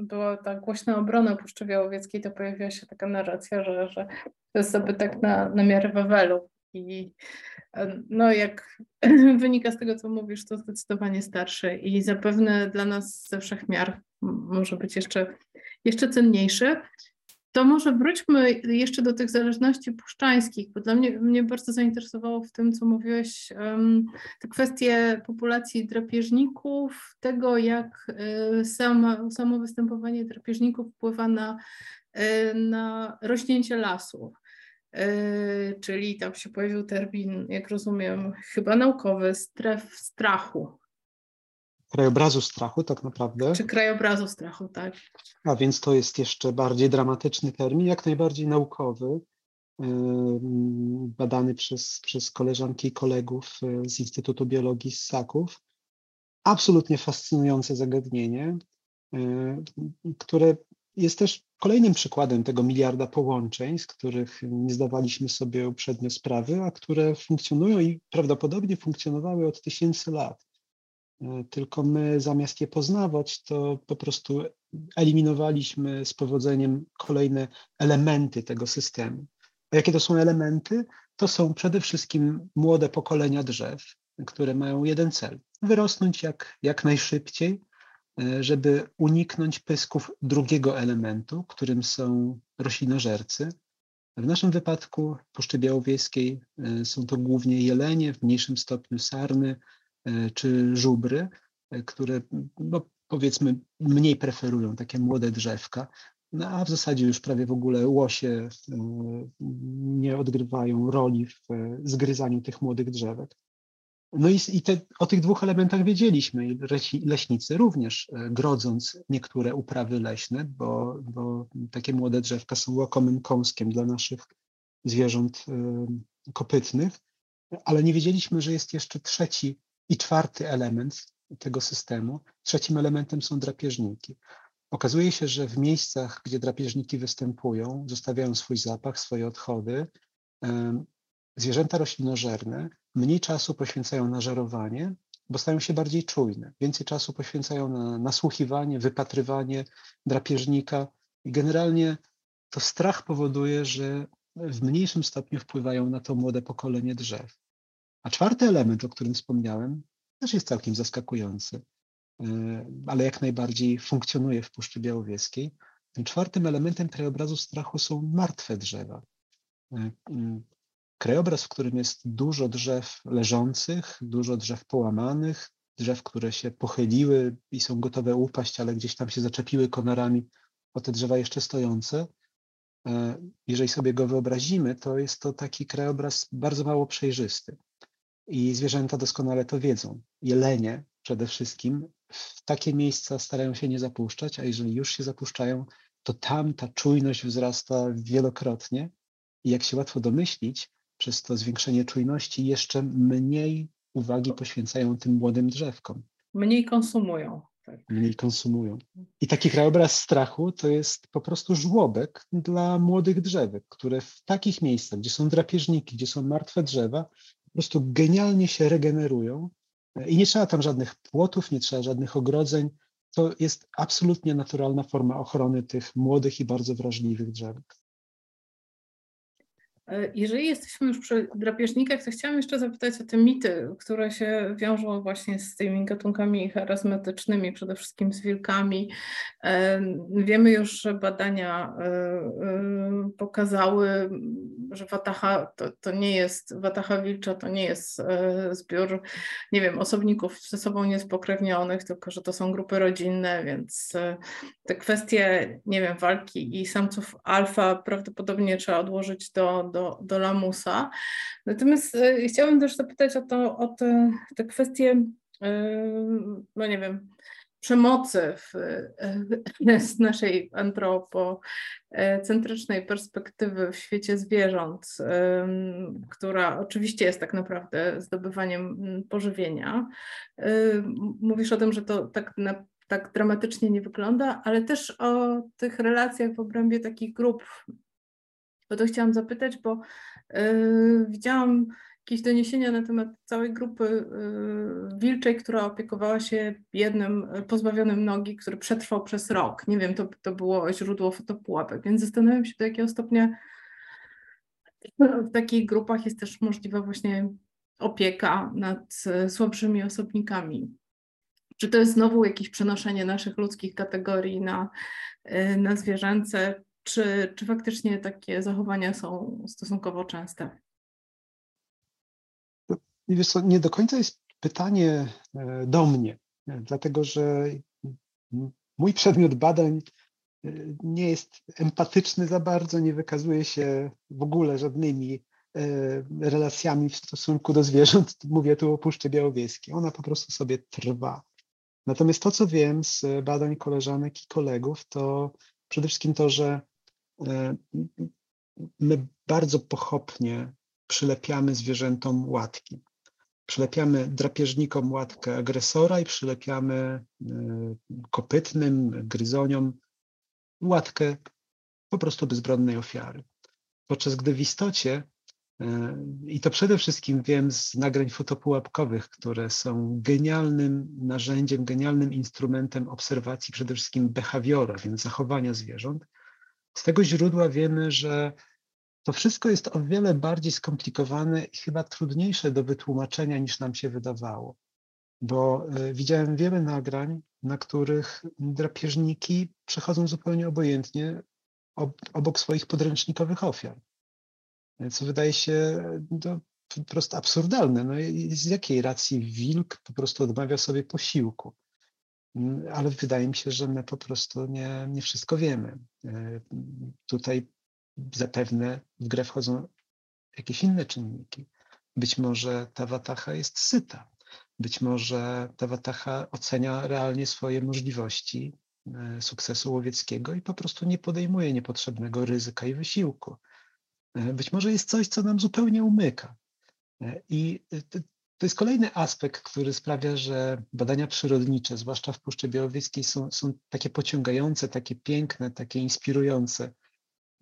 była ta głośna obrona Puszczy Białowieckiej, to pojawiła się taka narracja, że, że to jest zabytek na, na miarę Wawelu. I no, jak (laughs) wynika z tego, co mówisz, to zdecydowanie starszy i zapewne dla nas ze wszech miar może być jeszcze, jeszcze cenniejszy. To może wróćmy jeszcze do tych zależności puszczańskich, bo dla mnie, mnie bardzo zainteresowało w tym, co mówiłeś, um, te kwestie populacji drapieżników, tego jak y, sama, samo występowanie drapieżników wpływa na, y, na rośnięcie lasów. Y, czyli tam się pojawił termin, jak rozumiem, chyba naukowy, stref strachu krajobrazu strachu tak naprawdę. Czy krajobrazu strachu, tak. A więc to jest jeszcze bardziej dramatyczny termin, jak najbardziej naukowy, badany przez, przez koleżanki i kolegów e, z Instytutu Biologii z Saków. Absolutnie fascynujące zagadnienie, które jest też kolejnym przykładem tego miliarda połączeń, z których nie zdawaliśmy sobie uprzednio sprawy, a które funkcjonują i prawdopodobnie funkcjonowały od tysięcy lat. E, tylko my zamiast je poznawać, to po prostu eliminowaliśmy z powodzeniem kolejne elementy tego systemu. A jakie to są elementy? To są przede wszystkim młode pokolenia drzew, które mają jeden cel: wyrosnąć jak, jak najszybciej, żeby uniknąć pysków drugiego elementu, którym są roślinożercy. W naszym wypadku Puszczy Białowieskiej e, są to głównie jelenie, w mniejszym stopniu sarny, E, czy żubry, e, które no, powiedzmy mniej preferują takie młode drzewka, no, a w zasadzie już prawie w ogóle łosie e, nie odgrywają roli w zgryzaniu tych młodych drzewek. No i, i te, o tych dwóch elementach wiedzieliśmy leśnicy również, grodząc niektóre uprawy leśne, bo, bo takie młode drzewka są łakomym kąskiem dla naszych zwierząt kopytnych, ale nie wiedzieliśmy, że jest jeszcze trzeci i czwarty element tego systemu, trzecim elementem są drapieżniki. Okazuje się, że w miejscach, gdzie drapieżniki występują, zostawiają swój zapach, swoje odchody, zwierzęta roślinożerne mniej czasu poświęcają na żerowanie, bo stają się bardziej czujne. Więcej czasu poświęcają na nasłuchiwanie, wypatrywanie drapieżnika i generalnie to strach powoduje, że w mniejszym stopniu wpływają na to młode pokolenie drzew. A czwarty element, o którym wspomniałem, też jest całkiem zaskakujący, e, ale jak najbardziej funkcjonuje w Puszczy Białowieskiej. Tym czwartym elementem krajobrazu strachu są martwe drzewa. Krajobraz, w którym jest dużo drzew leżących, dużo drzew połamanych, drzew, które się pochyliły i są gotowe upaść, ale gdzieś tam się zaczepiły konarami o te drzewa jeszcze stojące. E, jeżeli sobie go wyobrazimy, to jest to taki krajobraz bardzo mało przejrzysty. I zwierzęta doskonale to wiedzą. Jelenie przede wszystkim w takie miejsca starają się nie zapuszczać, a jeżeli już się zapuszczają, to tam ta czujność wzrasta wielokrotnie. I jak się łatwo domyślić, przez to zwiększenie czujności jeszcze mniej uwagi poświęcają tym młodym drzewkom. Mniej konsumują. Tak. Mniej konsumują. I taki krajobraz strachu to jest po prostu żłobek dla młodych drzewek, które w takich miejscach, gdzie są drapieżniki, gdzie są martwe drzewa, prostu genialnie się regenerują i nie trzeba tam żadnych płotów, nie trzeba żadnych ogrodzeń. To jest absolutnie naturalna forma ochrony tych młodych i bardzo wrażliwych drzewek. E, jeżeli jesteśmy już przy drapieżnikach, to chciałam jeszcze zapytać o te mity, które się wiążą właśnie z tymi gatunkami charyzmatycznymi, przede wszystkim z wilkami. E, wiemy już, że badania e, pokazały, że wataha to, to nie jest, wataha wilcza to nie jest zbiór, nie wiem, osobników ze sobą niespokrewnionych, tylko że to są grupy rodzinne, więc te kwestie, nie wiem, walki i samców alfa prawdopodobnie trzeba odłożyć do do, do lamusa. Natomiast y, chciałabym też zapytać o, to, o te, te kwestie, y, no nie wiem, przemocy w, y, z naszej antropocentrycznej perspektywy w świecie zwierząt, która oczywiście jest tak naprawdę zdobywaniem pożywienia. Mówisz o tym, że to tak na, tak dramatycznie nie wygląda, ale też o tych relacjach w obrębie takich grup o to chciałam zapytać, bo yy, widziałam jakieś doniesienia na temat całej grupy yy, wilczej, która opiekowała się jednym pozbawionym nogi, który przetrwał przez rok. Nie wiem, to, to było źródło fotopułapek, więc zastanawiam się, do jakiego stopnia w takich grupach jest też możliwa właśnie opieka nad słabszymi osobnikami. Czy to jest znowu jakieś przenoszenie naszych ludzkich kategorii na, na zwierzęce? Czy, czy faktycznie takie zachowania są stosunkowo częste? Wiesz co, nie do końca jest pytanie e, do mnie, dlatego że mój przedmiot badań e, nie jest empatyczny za bardzo, nie wykazuje się w ogóle żadnymi e, relacjami w stosunku do zwierząt. Mówię tu o Puszczy Białowieskiej. Ona po prostu sobie trwa. Natomiast to, co wiem z badań koleżanek i kolegów, to przede wszystkim to, że my bardzo pochopnie przylepiamy zwierzętom łatki. Przylepiamy drapieżnikom łatkę agresora i przylepiamy y, kopytnym, gryzoniom łatkę po prostu bezbronnej ofiary. Podczas gdy w istocie, y, i to przede wszystkim wiem z nagrań fotopułapkowych, które są genialnym narzędziem, genialnym instrumentem obserwacji przede wszystkim behawiora, więc zachowania zwierząt, z tego źródła wiemy, że to wszystko jest o wiele bardziej skomplikowane i chyba trudniejsze do wytłumaczenia niż nam się wydawało. Bo e, widziałem wiele nagrań, na których drapieżniki przechodzą zupełnie obojętnie obok swoich podręcznikowych ofiar. Co wydaje się no, po prostu absurdalne. No, z jakiej racji wilk po prostu odmawia sobie posiłku? Ale wydaje mi się, że my po prostu nie, nie wszystko wiemy. E, tutaj zapewne w grę wchodzą jakieś inne czynniki. Być może ta watacha jest syta. Być może ta watacha ocenia realnie swoje możliwości e, sukcesu łowieckiego i po prostu nie podejmuje niepotrzebnego ryzyka i wysiłku. E, być może jest coś, co nam zupełnie umyka. I to jest kolejny aspekt, który sprawia, że badania przyrodnicze, zwłaszcza w Puszczy Białowieskiej, są, są takie pociągające, takie piękne, takie inspirujące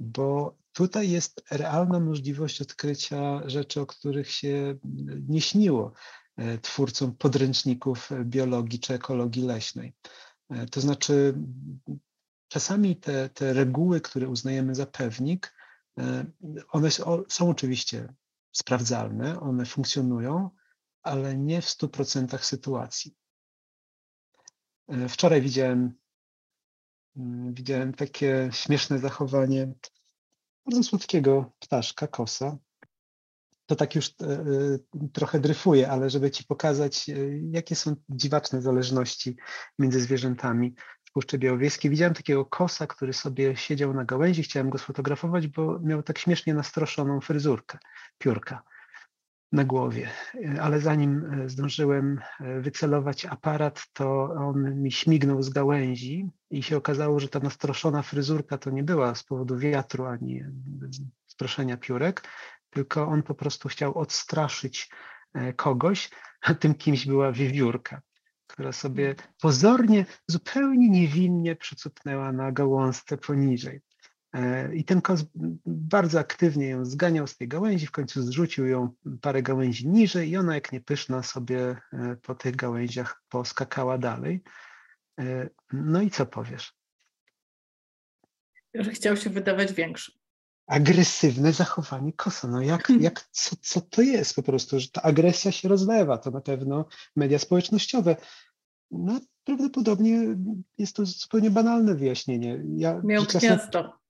bo tutaj jest realna możliwość odkrycia rzeczy, o których się nie śniło e, twórcom podręczników biologii czy ekologii leśnej. E, to znaczy, czasami te, te reguły, które uznajemy za pewnik, e, one są oczywiście sprawdzalne, one funkcjonują, ale nie w 100% sytuacji. Wczoraj widziałem Mm, widziałem takie śmieszne zachowanie bardzo słodkiego ptaszka, kosa. To tak już e, e, trochę dryfuje, ale żeby ci pokazać, e, jakie są dziwaczne zależności między zwierzętami w Puszczy Białowieskiej. Widziałem takiego kosa, który sobie siedział na gałęzi, chciałem go sfotografować, bo miał tak śmiesznie nastroszoną fryzurkę, piórka na głowie, ale zanim e, zdążyłem e, wycelować aparat, to on mi śmignął z gałęzi i się okazało, że ta nastroszona fryzurka to nie była z powodu wiatru ani stroszenia piórek, tylko on po prostu chciał odstraszyć e, kogoś, a tym kimś była wiewiórka, która sobie pozornie, zupełnie niewinnie przycupnęła na gałązce poniżej. E, I ten kos bardzo aktywnie ją zganiał z tej gałęzi, w końcu zrzucił ją parę gałęzi niżej i ona jak niepyszna sobie e, po tych gałęziach poskakała dalej. E, no i co powiesz? Że chciał się wydawać większy. Agresywne zachowanie kosa. No jak, (laughs) jak co, co to jest po prostu, że ta agresja się rozlewa, to na pewno media społecznościowe. No prawdopodobnie jest to zupełnie banalne wyjaśnienie. Ja Miał gniazdo.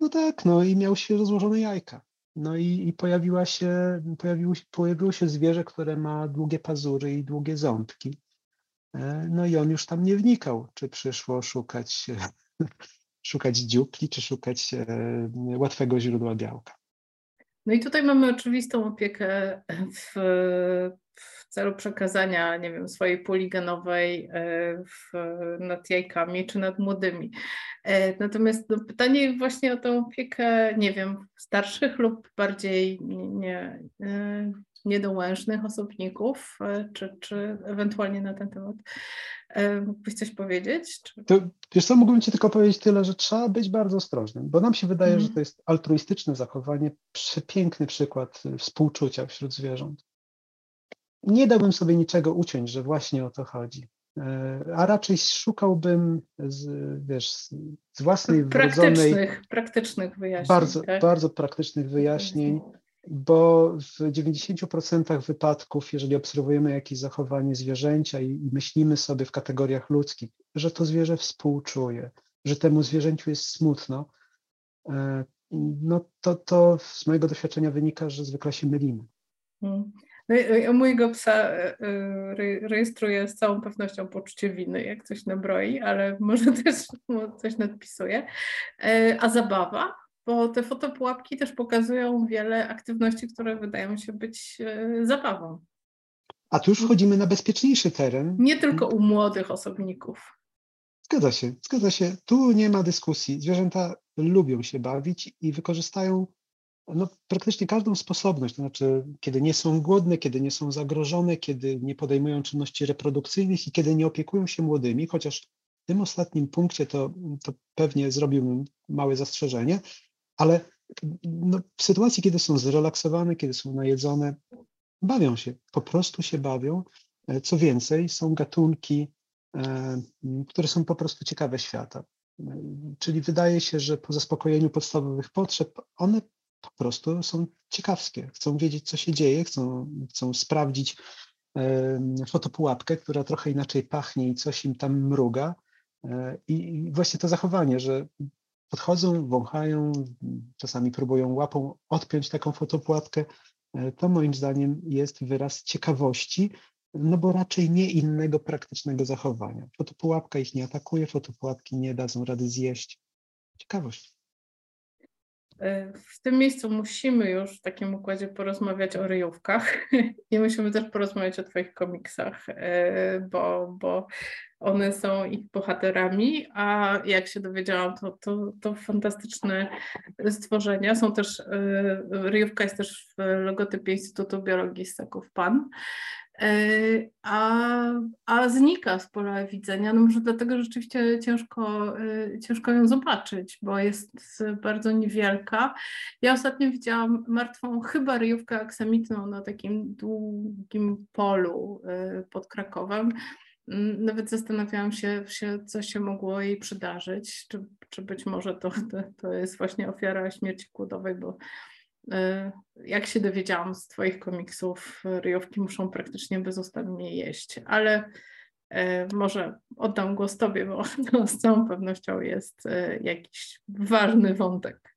No tak, no i miał się rozłożone jajka. No i, i pojawiła się, pojawiło, pojawiło się zwierzę, które ma długie pazury i długie ząbki. E, no i on już tam nie wnikał, czy przyszło szukać, (laughs) szukać dziupli, czy szukać e, łatwego źródła białka. No i tutaj mamy oczywistą opiekę w, w celu przekazania, nie wiem, swojej poligenowej e, w, nad jajkami czy nad młodymi. E, natomiast no, pytanie właśnie o tę opiekę, nie wiem, starszych lub bardziej nie, nie, niedołężnych osobników, e, czy, czy ewentualnie na ten temat mógłbyś coś powiedzieć? Czy... To, wiesz co, mógłbym Ci tylko powiedzieć tyle, że trzeba być bardzo ostrożnym, bo nam się wydaje, mm. że to jest altruistyczne zachowanie, przepiękny przykład współczucia wśród zwierząt nie dałbym sobie niczego uciąć, że właśnie o to chodzi. E, a raczej szukałbym z, wiesz, z własnej praktycznych, praktycznych wyjaśnień. Bardzo, tak? bardzo praktycznych wyjaśnień, bo w 90% wypadków, jeżeli obserwujemy jakieś zachowanie zwierzęcia i, myślimy sobie w kategoriach ludzkich, że to zwierzę współczuje, że temu zwierzęciu jest smutno, no to, to z mojego doświadczenia wynika, że zwykle się mylimy. Hmm. No, mojego psa e, e, rejestruję z całą pewnością poczucie winy, jak coś nabroi, ale może też coś nadpisuje. E, a zabawa? Bo te fotopułapki też pokazują wiele aktywności, które wydają się być zabawą. A tu już wchodzimy na bezpieczniejszy teren. Nie tylko u młodych osobników. Zgadza się, zgadza się. Tu nie ma dyskusji. Zwierzęta lubią się bawić i wykorzystają no, praktycznie każdą sposobność, to znaczy, kiedy nie są głodne, kiedy nie są zagrożone, kiedy nie podejmują czynności reprodukcyjnych i kiedy nie opiekują się młodymi, chociaż w tym ostatnim punkcie to, to pewnie zrobiłbym małe zastrzeżenie, ale no, w sytuacji, kiedy są zrelaksowane, kiedy są najedzone, bawią się, po prostu się bawią. E, co więcej, są gatunki, e, które są po prostu ciekawe świata. E, czyli wydaje się, że po zaspokojeniu podstawowych potrzeb, one po prostu są ciekawskie. Chcą wiedzieć, co się dzieje, chcą, chcą sprawdzić fotopułapkę, która trochę inaczej pachnie i coś im tam mruga. I właśnie to zachowanie, że podchodzą, wąchają, czasami próbują łapą odpiąć taką fotopułapkę, E, to moim zdaniem jest wyraz ciekawości, no bo raczej nie innego praktycznego zachowania. Fotopułapka ich nie atakuje, fotopułapki nie dadzą rady zjeść. Ciekawość. E, w tym miejscu musimy już w takim układzie porozmawiać o ryjówkach (laughs) i musimy też porozmawiać o Twoich komiksach, e, bo, bo one są ich bohaterami, a jak się dowiedziałam, to, to, to fantastyczne stworzenia. Są też, e, ryjówka jest też w logotypie Instytutu Biologii Ssaków Pan. A, a znika z pola widzenia. No może dlatego rzeczywiście ciężko, e, ciężko ją zobaczyć, bo jest bardzo niewielka. Ja ostatnio widziałam martwą chyba ryjówkę aksamitną na takim długim polu e, pod Krakowem. Mm, nawet zastanawiałam się, co się mogło jej przydarzyć, czy, czy być może to, to, to jest właśnie ofiara śmierci głodowej, bo jak się dowiedziałam z Twoich komiksów, ryjówki muszą praktycznie bezustannie jeść, ale e, może oddam głos Tobie, bo to (laughs) z całą pewnością jest e, jakiś ważny wątek.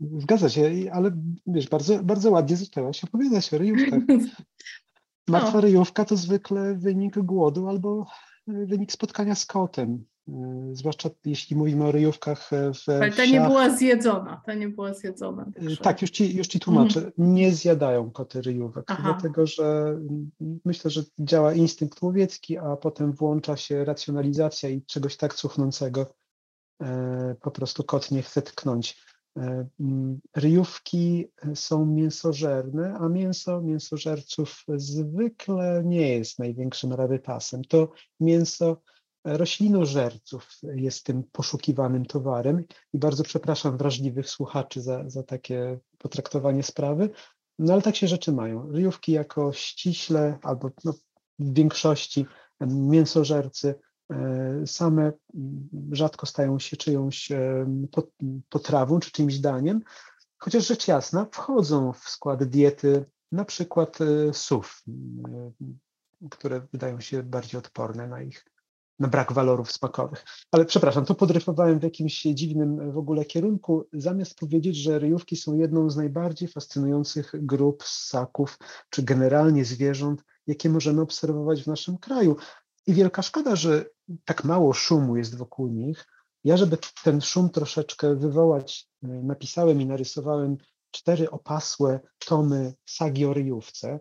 Zgadza się, ale wiesz, bardzo, bardzo ładnie zaczęłaś opowiadać o ryjówkach. (laughs) Martwa no. ryjówka to zwykle wynik głodu albo wynik spotkania z kotem. Y, zwłaszcza jeśli mówimy o ryjówkach e, w Ale ta nie była zjedzona, ta nie była zjedzona. Y, także. Tak, już ci, już ci tłumaczę. Mhm. Nie zjadają koty ryjówek, Aha. dlatego że mm, myślę, że działa instynkt łowiecki, a potem włącza się racjonalizacja i czegoś tak cuchnącego e, po prostu kot nie chce tknąć. E, mm, ryjówki są mięsożerne, a mięso mięsożerców zwykle nie jest największym rarytasem. To mięso roślinożerców jest tym poszukiwanym towarem. I bardzo przepraszam wrażliwych słuchaczy za, za takie potraktowanie sprawy, no ale tak się rzeczy mają. Ryjówki jako ściśle albo no, w większości mięsożercy e, same rzadko stają się czyjąś potrawą czy czymś daniem, chociaż rzecz jasna wchodzą w skład diety na przykład e, sów, które wydają się bardziej odporne na ich na brak walorów smakowych. Ale przepraszam, to podryfowałem w jakimś dziwnym w ogóle kierunku, zamiast powiedzieć, że ryjówki są jedną z najbardziej fascynujących grup ssaków, czy generalnie zwierząt, jakie możemy obserwować w naszym kraju. I wielka szkoda, że tak mało szumu jest wokół nich. Ja, żeby ten szum troszeczkę wywołać, napisałem i narysowałem cztery opasłe tomy sagi o ryjówce.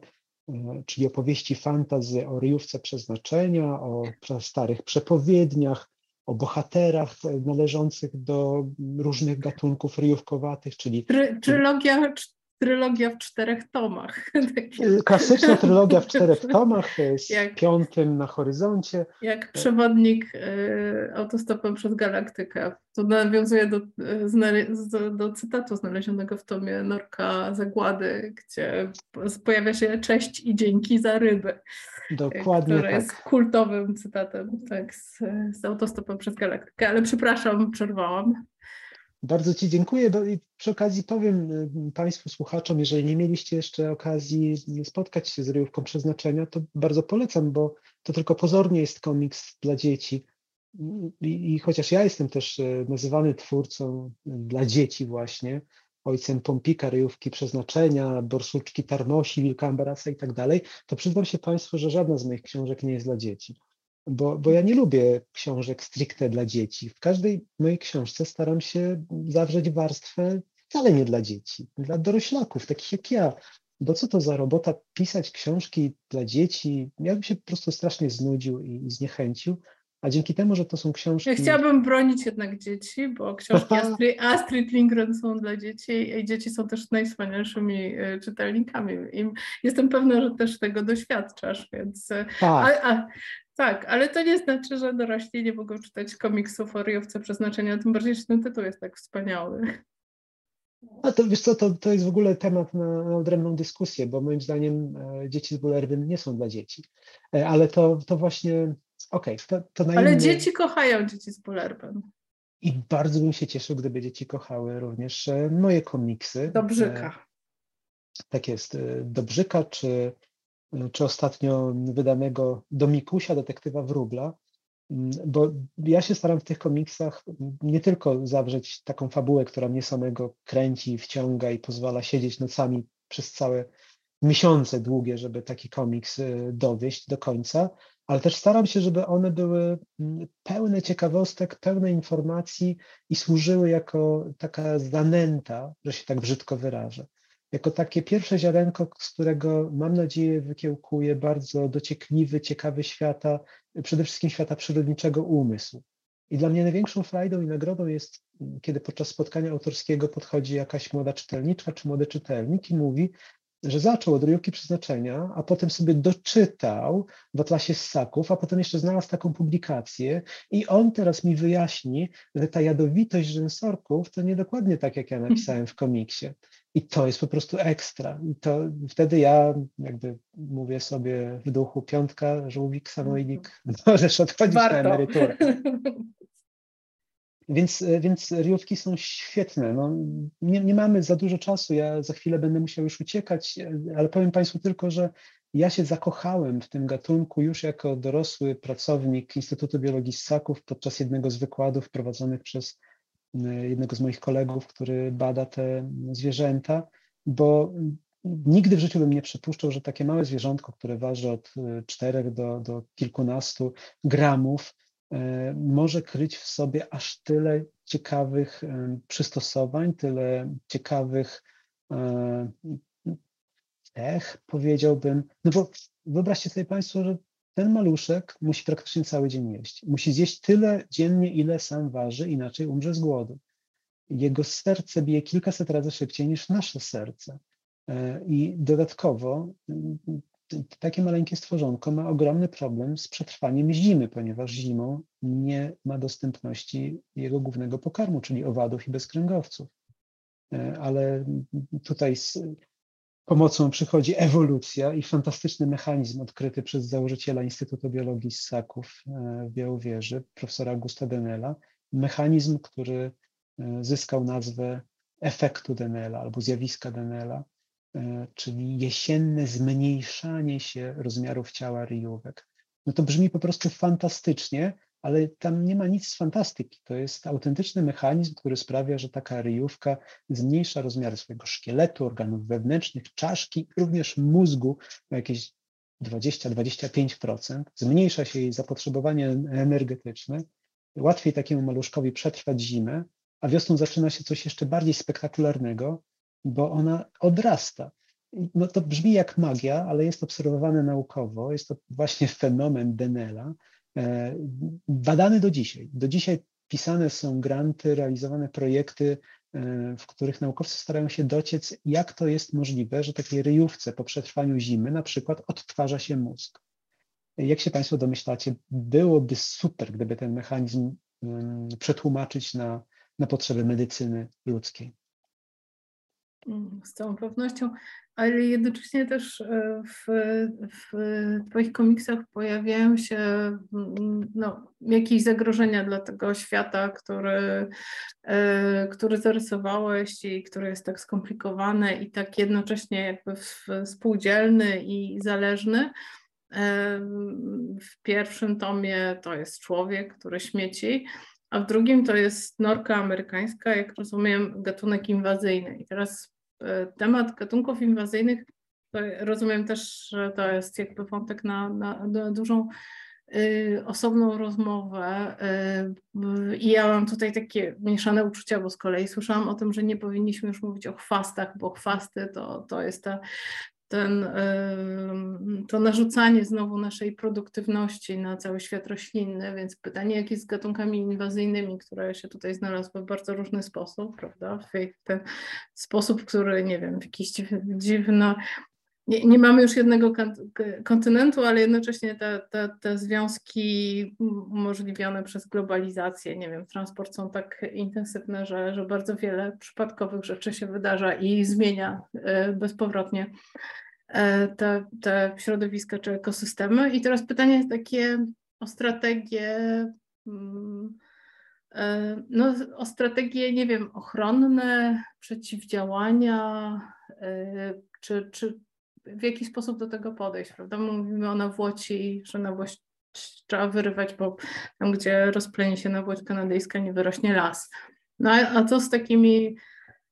E, czyli opowieści fantazy o ryjówce przeznaczenia, o starych przepowiedniach, o bohaterach należących do różnych gatunków ryjówkowatych, czyli... Trylogia trylogia w czterech tomach. (laughs) Klasyczna trylogia w czterech (laughs) tomach z jak, piątym na horyzoncie. Jak przewodnik y, autostopem przez galaktykę. To nawiązuje do, do, do, cytatu znalezionego w tomie Norka Zagłady, gdzie pojawia się cześć i dzięki za ryby. Dokładnie Które tak. jest kultowym cytatem tak, z, z autostopem przez galaktykę. Ale przepraszam, przerwałam. Bardzo Ci dziękuję. Przy okazji powiem y, Państwu słuchaczom, jeżeli nie mieliście jeszcze okazji spotkać się z ryjówką przeznaczenia, to bardzo polecam, bo to tylko pozornie jest komiks dla dzieci, i, i chociaż ja jestem też e, nazywany twórcą dla dzieci właśnie, ojcem Pompika, ryjówki przeznaczenia, borsuczki Tarnosi, Wilka Ambarasa i tak dalej, to przyznam się Państwu, że żadna z moich książek nie jest dla dzieci. Bo, bo ja nie lubię książek stricte dla dzieci. W każdej mojej książce staram się zawrzeć warstwę wcale nie dla dzieci, dla doroślaków, takich jak ja. Bo co to za robota pisać książki dla dzieci? Ja bym się po prostu strasznie znudził i, i zniechęcił. A dzięki temu, że to są książki. Ja chciałabym bronić jednak dzieci, bo książki Astrid, Astrid Lindgren są dla dzieci i dzieci są też najwspanialszymi e, czytelnikami. I jestem pewna, że też tego doświadczasz, więc. E, tak. A, a, tak, ale to nie znaczy, że dorośli nie mogą czytać komiksów o ryjowce przeznaczenia, tym bardziej, że ten tytuł jest tak wspaniały. A to wiesz co, to, to jest w ogóle temat na, na odrębną dyskusję, bo moim zdaniem e, dzieci z Bullerbyn nie są dla dzieci. E, ale to, to właśnie, okej, okay, to, to Ale inny... dzieci kochają dzieci z Bullerbyn. I bardzo bym się cieszył, gdyby dzieci kochały również e, moje komiksy. Dobrzyka. Tak jest, Dobrzyka, czy, czy ostatnio wydanego Domikusia, detektywa Wróbla. Mm, bo ja się staram w tych komiksach nie tylko zawrzeć taką fabułę, która mnie samego kręci, wciąga i pozwala siedzieć nocami przez całe miesiące długie, żeby taki komiks dowieść do końca, ale też staram się, żeby one były mm, pełne ciekawostek, pełne informacji i służyły jako taka zanęta, że się tak brzydko wyrażę jako takie pierwsze ziarenko, z którego mam nadzieję wykiełkuje bardzo dociekliwy, ciekawy świata, przede wszystkim świata przyrodniczego umysł. I dla mnie największą frajdą i nagrodą jest, kiedy podczas spotkania autorskiego podchodzi jakaś młoda czytelniczka czy młody czytelnik i mówi, że zaczął od ryjówki przeznaczenia, a potem sobie doczytał w Atlasie Ssaków, a potem jeszcze znalazł taką publikację i on teraz mi wyjaśni, że ta jadowitość rzęsorków to nie dokładnie tak, jak ja napisałem w komiksie. I to jest po prostu ekstra. I to wtedy ja jakby mówię sobie w duchu piątka, żółwik, samoidik, możesz odchodzić Warto. na emeryturę. (laughs) Więc, więc ryjówki są świetne. No, nie, nie mamy za dużo czasu, ja za chwilę będę musiał już uciekać, ale powiem Państwu tylko, że ja się zakochałem w tym gatunku już jako dorosły pracownik Instytutu Biologii Ssaków podczas jednego z wykładów prowadzonych przez jednego z moich kolegów, który bada te zwierzęta, bo nigdy w życiu bym nie przypuszczał, że takie małe zwierzątko, które waży od 4 do, do kilkunastu gramów, e, może kryć w sobie aż tyle ciekawych e, przystosowań, tyle ciekawych e, cech, powiedziałbym. No bo wyobraźcie sobie Państwo, że ten maluszek musi praktycznie cały dzień jeść. Musi zjeść tyle dziennie, ile sam waży, inaczej umrze z głodu. Jego serce bije kilkaset razy szybciej niż nasze serce. E, I dodatkowo takie maleńkie stworzonko ma ogromny problem z przetrwaniem zimy, ponieważ zimą nie ma dostępności jego głównego pokarmu, czyli owadów i bezkręgowców. E, ale tutaj pomocą przychodzi ewolucja i fantastyczny mechanizm odkryty przez założyciela Instytutu Biologii Ssaków e, w Białowieży, profesora Augusta Denela. Mechanizm, który e, zyskał nazwę efektu Denela albo zjawiska Denela, czyli jesienne zmniejszanie się rozmiarów ciała ryjówek. No to brzmi po prostu fantastycznie, ale tam nie ma nic z fantastyki. To jest autentyczny mechanizm, który sprawia, że taka ryjówka zmniejsza rozmiary swojego szkieletu, organów wewnętrznych, czaszki, również mózgu o jakieś 20-25%. Zmniejsza się jej zapotrzebowanie energetyczne. Łatwiej takiemu maluszkowi przetrwać zimę, a wiosną zaczyna się coś jeszcze bardziej spektakularnego, bo ona odrasta. No to brzmi jak magia, ale jest obserwowane naukowo. Jest to właśnie fenomen Denela, E, badany do dzisiaj. Do dzisiaj pisane są granty, realizowane projekty, e, w których naukowcy starają się dociec, jak to jest możliwe, że takiej ryjówce po przetrwaniu zimy na przykład odtwarza się mózg. Jak się Państwo domyślacie, byłoby super, gdyby ten mechanizm przetłumaczyć na, na potrzeby medycyny ludzkiej. Mm, z całą pewnością, ale jednocześnie też e, w, w Twoich komiksach pojawiają się mm, no, jakieś zagrożenia dla tego świata, który, e, który zarysowałeś i który jest tak skomplikowany i tak jednocześnie jakby współdzielny i zależny. W pierwszym tomie to jest człowiek, który śmieci, a w drugim to jest norka amerykańska, jak rozumiem, gatunek inwazyjny. I teraz e, temat gatunków inwazyjnych, rozumiem też, że to jest jakby wątek na, na, na dużą y, osobną rozmowę y, i ja mam tutaj takie mieszane uczucia, bo z kolei słyszałam o tym, że nie powinniśmy już mówić o chwastach, bo chwasty to, to jest ta ten, to narzucanie znowu naszej produktywności na cały świat roślinny, więc pytanie, jak jest z gatunkami inwazyjnymi, które się tutaj znalazły w bardzo różny sposób, prawda? W ten sposób, który, nie wiem, w jakiś dziwny, nie, nie mamy już jednego kontynentu, ale jednocześnie te, te, te związki umożliwione przez globalizację, nie wiem, transport są tak intensywne, że, że bardzo wiele przypadkowych rzeczy się wydarza i zmienia e, bezpowrotnie e, te, te środowiska czy ekosystemy. I teraz pytanie jest takie o strategię. Mm, e, no, o strategie, nie wiem, ochronne, przeciwdziałania, czy, czy w jaki sposób do tego podejść, prawda? Mówimy o nawłoci, że nawłość trzeba wyrywać, bo tam, gdzie rozpleni się nawłoć kanadyjska, nie wyrośnie las. No a co z takimi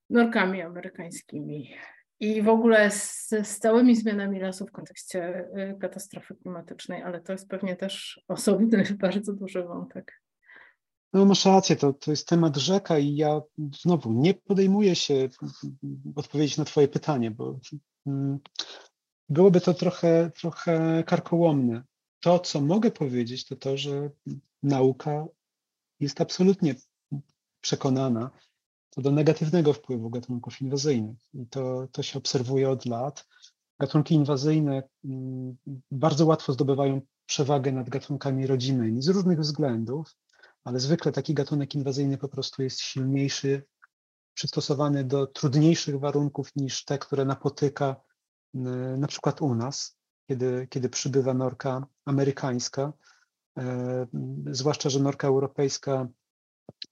norkami amerykańskimi? I w ogóle z, całymi zmianami lasu w kontekście y, katastrofy klimatycznej, ale to jest pewnie też osobny, (laughs) bardzo duży wątek. No masz rację, to, to jest temat rzeka i ja znowu nie podejmuję się odpowiedzieć na twoje pytanie, bo mm, byłoby to trochę, trochę karkołomne. To, co mogę powiedzieć, to to, że nauka jest absolutnie przekonana co do negatywnego wpływu gatunków inwazyjnych. I to, to się obserwuje od lat. Gatunki inwazyjne mm, bardzo łatwo zdobywają przewagę nad gatunkami rodzimymi z różnych względów, ale zwykle taki gatunek inwazyjny po prostu jest silniejszy, przystosowany do trudniejszych warunków niż te, które napotyka na przykład u nas, kiedy, kiedy przybywa norka amerykańska, e, zwłaszcza, że norka europejska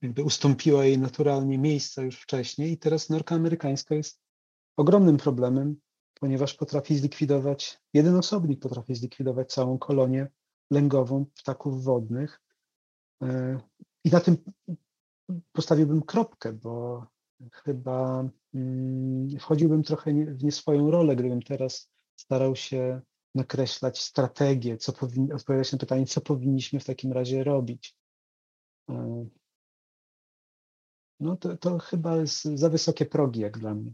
jakby ustąpiła jej naturalnie miejsca już wcześniej i teraz norka amerykańska jest ogromnym problemem, ponieważ potrafi zlikwidować, jeden osobnik potrafi zlikwidować całą kolonię lęgową ptaków wodnych. E, I na tym postawiłbym kropkę, bo chyba mm, wchodziłbym trochę w nie swoją rolę, gdybym teraz starał się nakreślać strategię, co powin, odpowiadać na pytanie, co powinniśmy w takim razie robić. E, no to, to chyba jest za wysokie progi, jak dla mnie.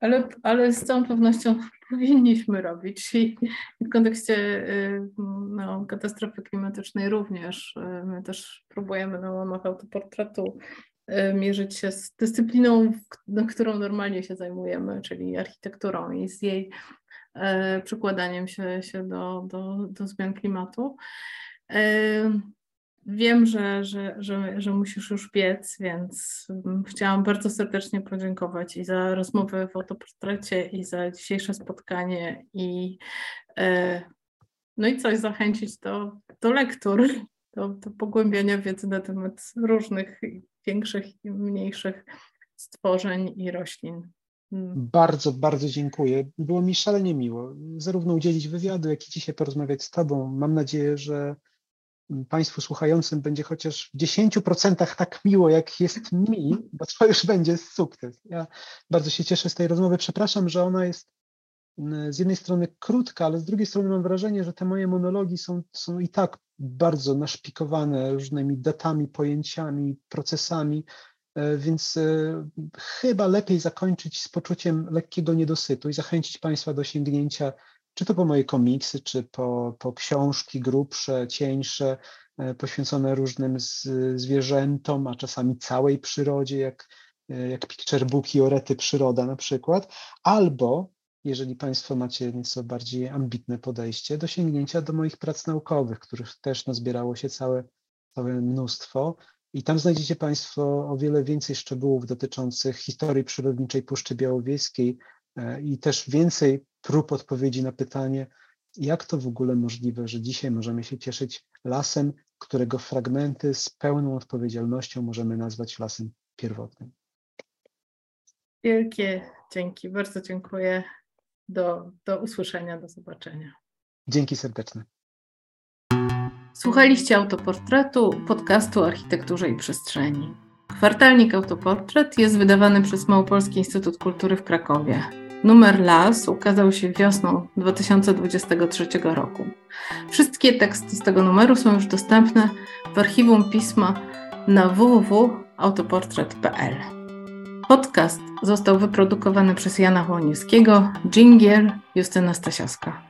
Ale, ale z całą pewnością (laughs) powinniśmy robić i w kontekście y, no, katastrofy klimatycznej również. Y, my też próbujemy na łamach autoportretu mierzyć się z dyscypliną, którą normalnie się zajmujemy, czyli architekturą i z jej przykładaniem się, się do, do, do zmian klimatu. Wiem, że, że, że, że musisz już biec, więc chciałam bardzo serdecznie podziękować i za rozmowę w autoportrecie, i za dzisiejsze spotkanie, i no i coś zachęcić do, do lektur, do, do pogłębiania wiedzy na temat różnych większych i mniejszych stworzeń i roślin. Mm. Bardzo, bardzo dziękuję. Było mi szalenie miło zarówno udzielić wywiadu, jak i dzisiaj porozmawiać z Tobą. Mam nadzieję, że Państwu słuchającym będzie chociaż w 10% tak miło, jak jest mi, bo to już będzie sukces. Ja bardzo się cieszę z tej rozmowy. Przepraszam, że ona jest z jednej strony krótka, ale z drugiej strony mam wrażenie, że te moje monologi są, są i tak bardzo naszpikowane różnymi datami, pojęciami, procesami, e, więc e, chyba lepiej zakończyć z poczuciem lekkiego niedosytu i zachęcić Państwa do sięgnięcia czy to po moje komiksy, czy po, po książki grubsze, cieńsze, e, poświęcone różnym z, zwierzętom, a czasami całej przyrodzie, jak, jak picture booki Orety Przyroda na przykład, albo jeżeli Państwo macie nieco bardziej ambitne podejście, do sięgnięcia do moich prac naukowych, których też nazbierało się całe, całe mnóstwo. I tam znajdziecie Państwo o wiele więcej szczegółów dotyczących historii przyrodniczej Puszczy Białowieskiej e, i też więcej prób odpowiedzi na pytanie, jak to w ogóle możliwe, że dzisiaj możemy się cieszyć lasem, którego fragmenty z pełną odpowiedzialnością możemy nazwać lasem pierwotnym. Wielkie dzięki, bardzo dziękuję. Do, do usłyszenia, do zobaczenia. Dzięki serdeczne. Słuchaliście autoportretu, podcastu o architekturze i przestrzeni. Kwartalnik Autoportret jest wydawany przez Małopolski Instytut Kultury w Krakowie. Numer LAS ukazał się wiosną 2023 roku. Wszystkie teksty z tego numeru są już dostępne w archiwum pisma na www.autoportret.pl. Podcast został wyprodukowany przez Jana Chłoniewskiego, Dżingiel, Justyna Stasiowska.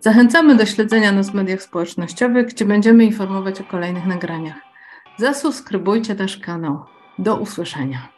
Zachęcamy do śledzenia nas w mediach społecznościowych, gdzie będziemy informować o kolejnych nagraniach. Zasubskrybujcie nasz kanał. Do usłyszenia.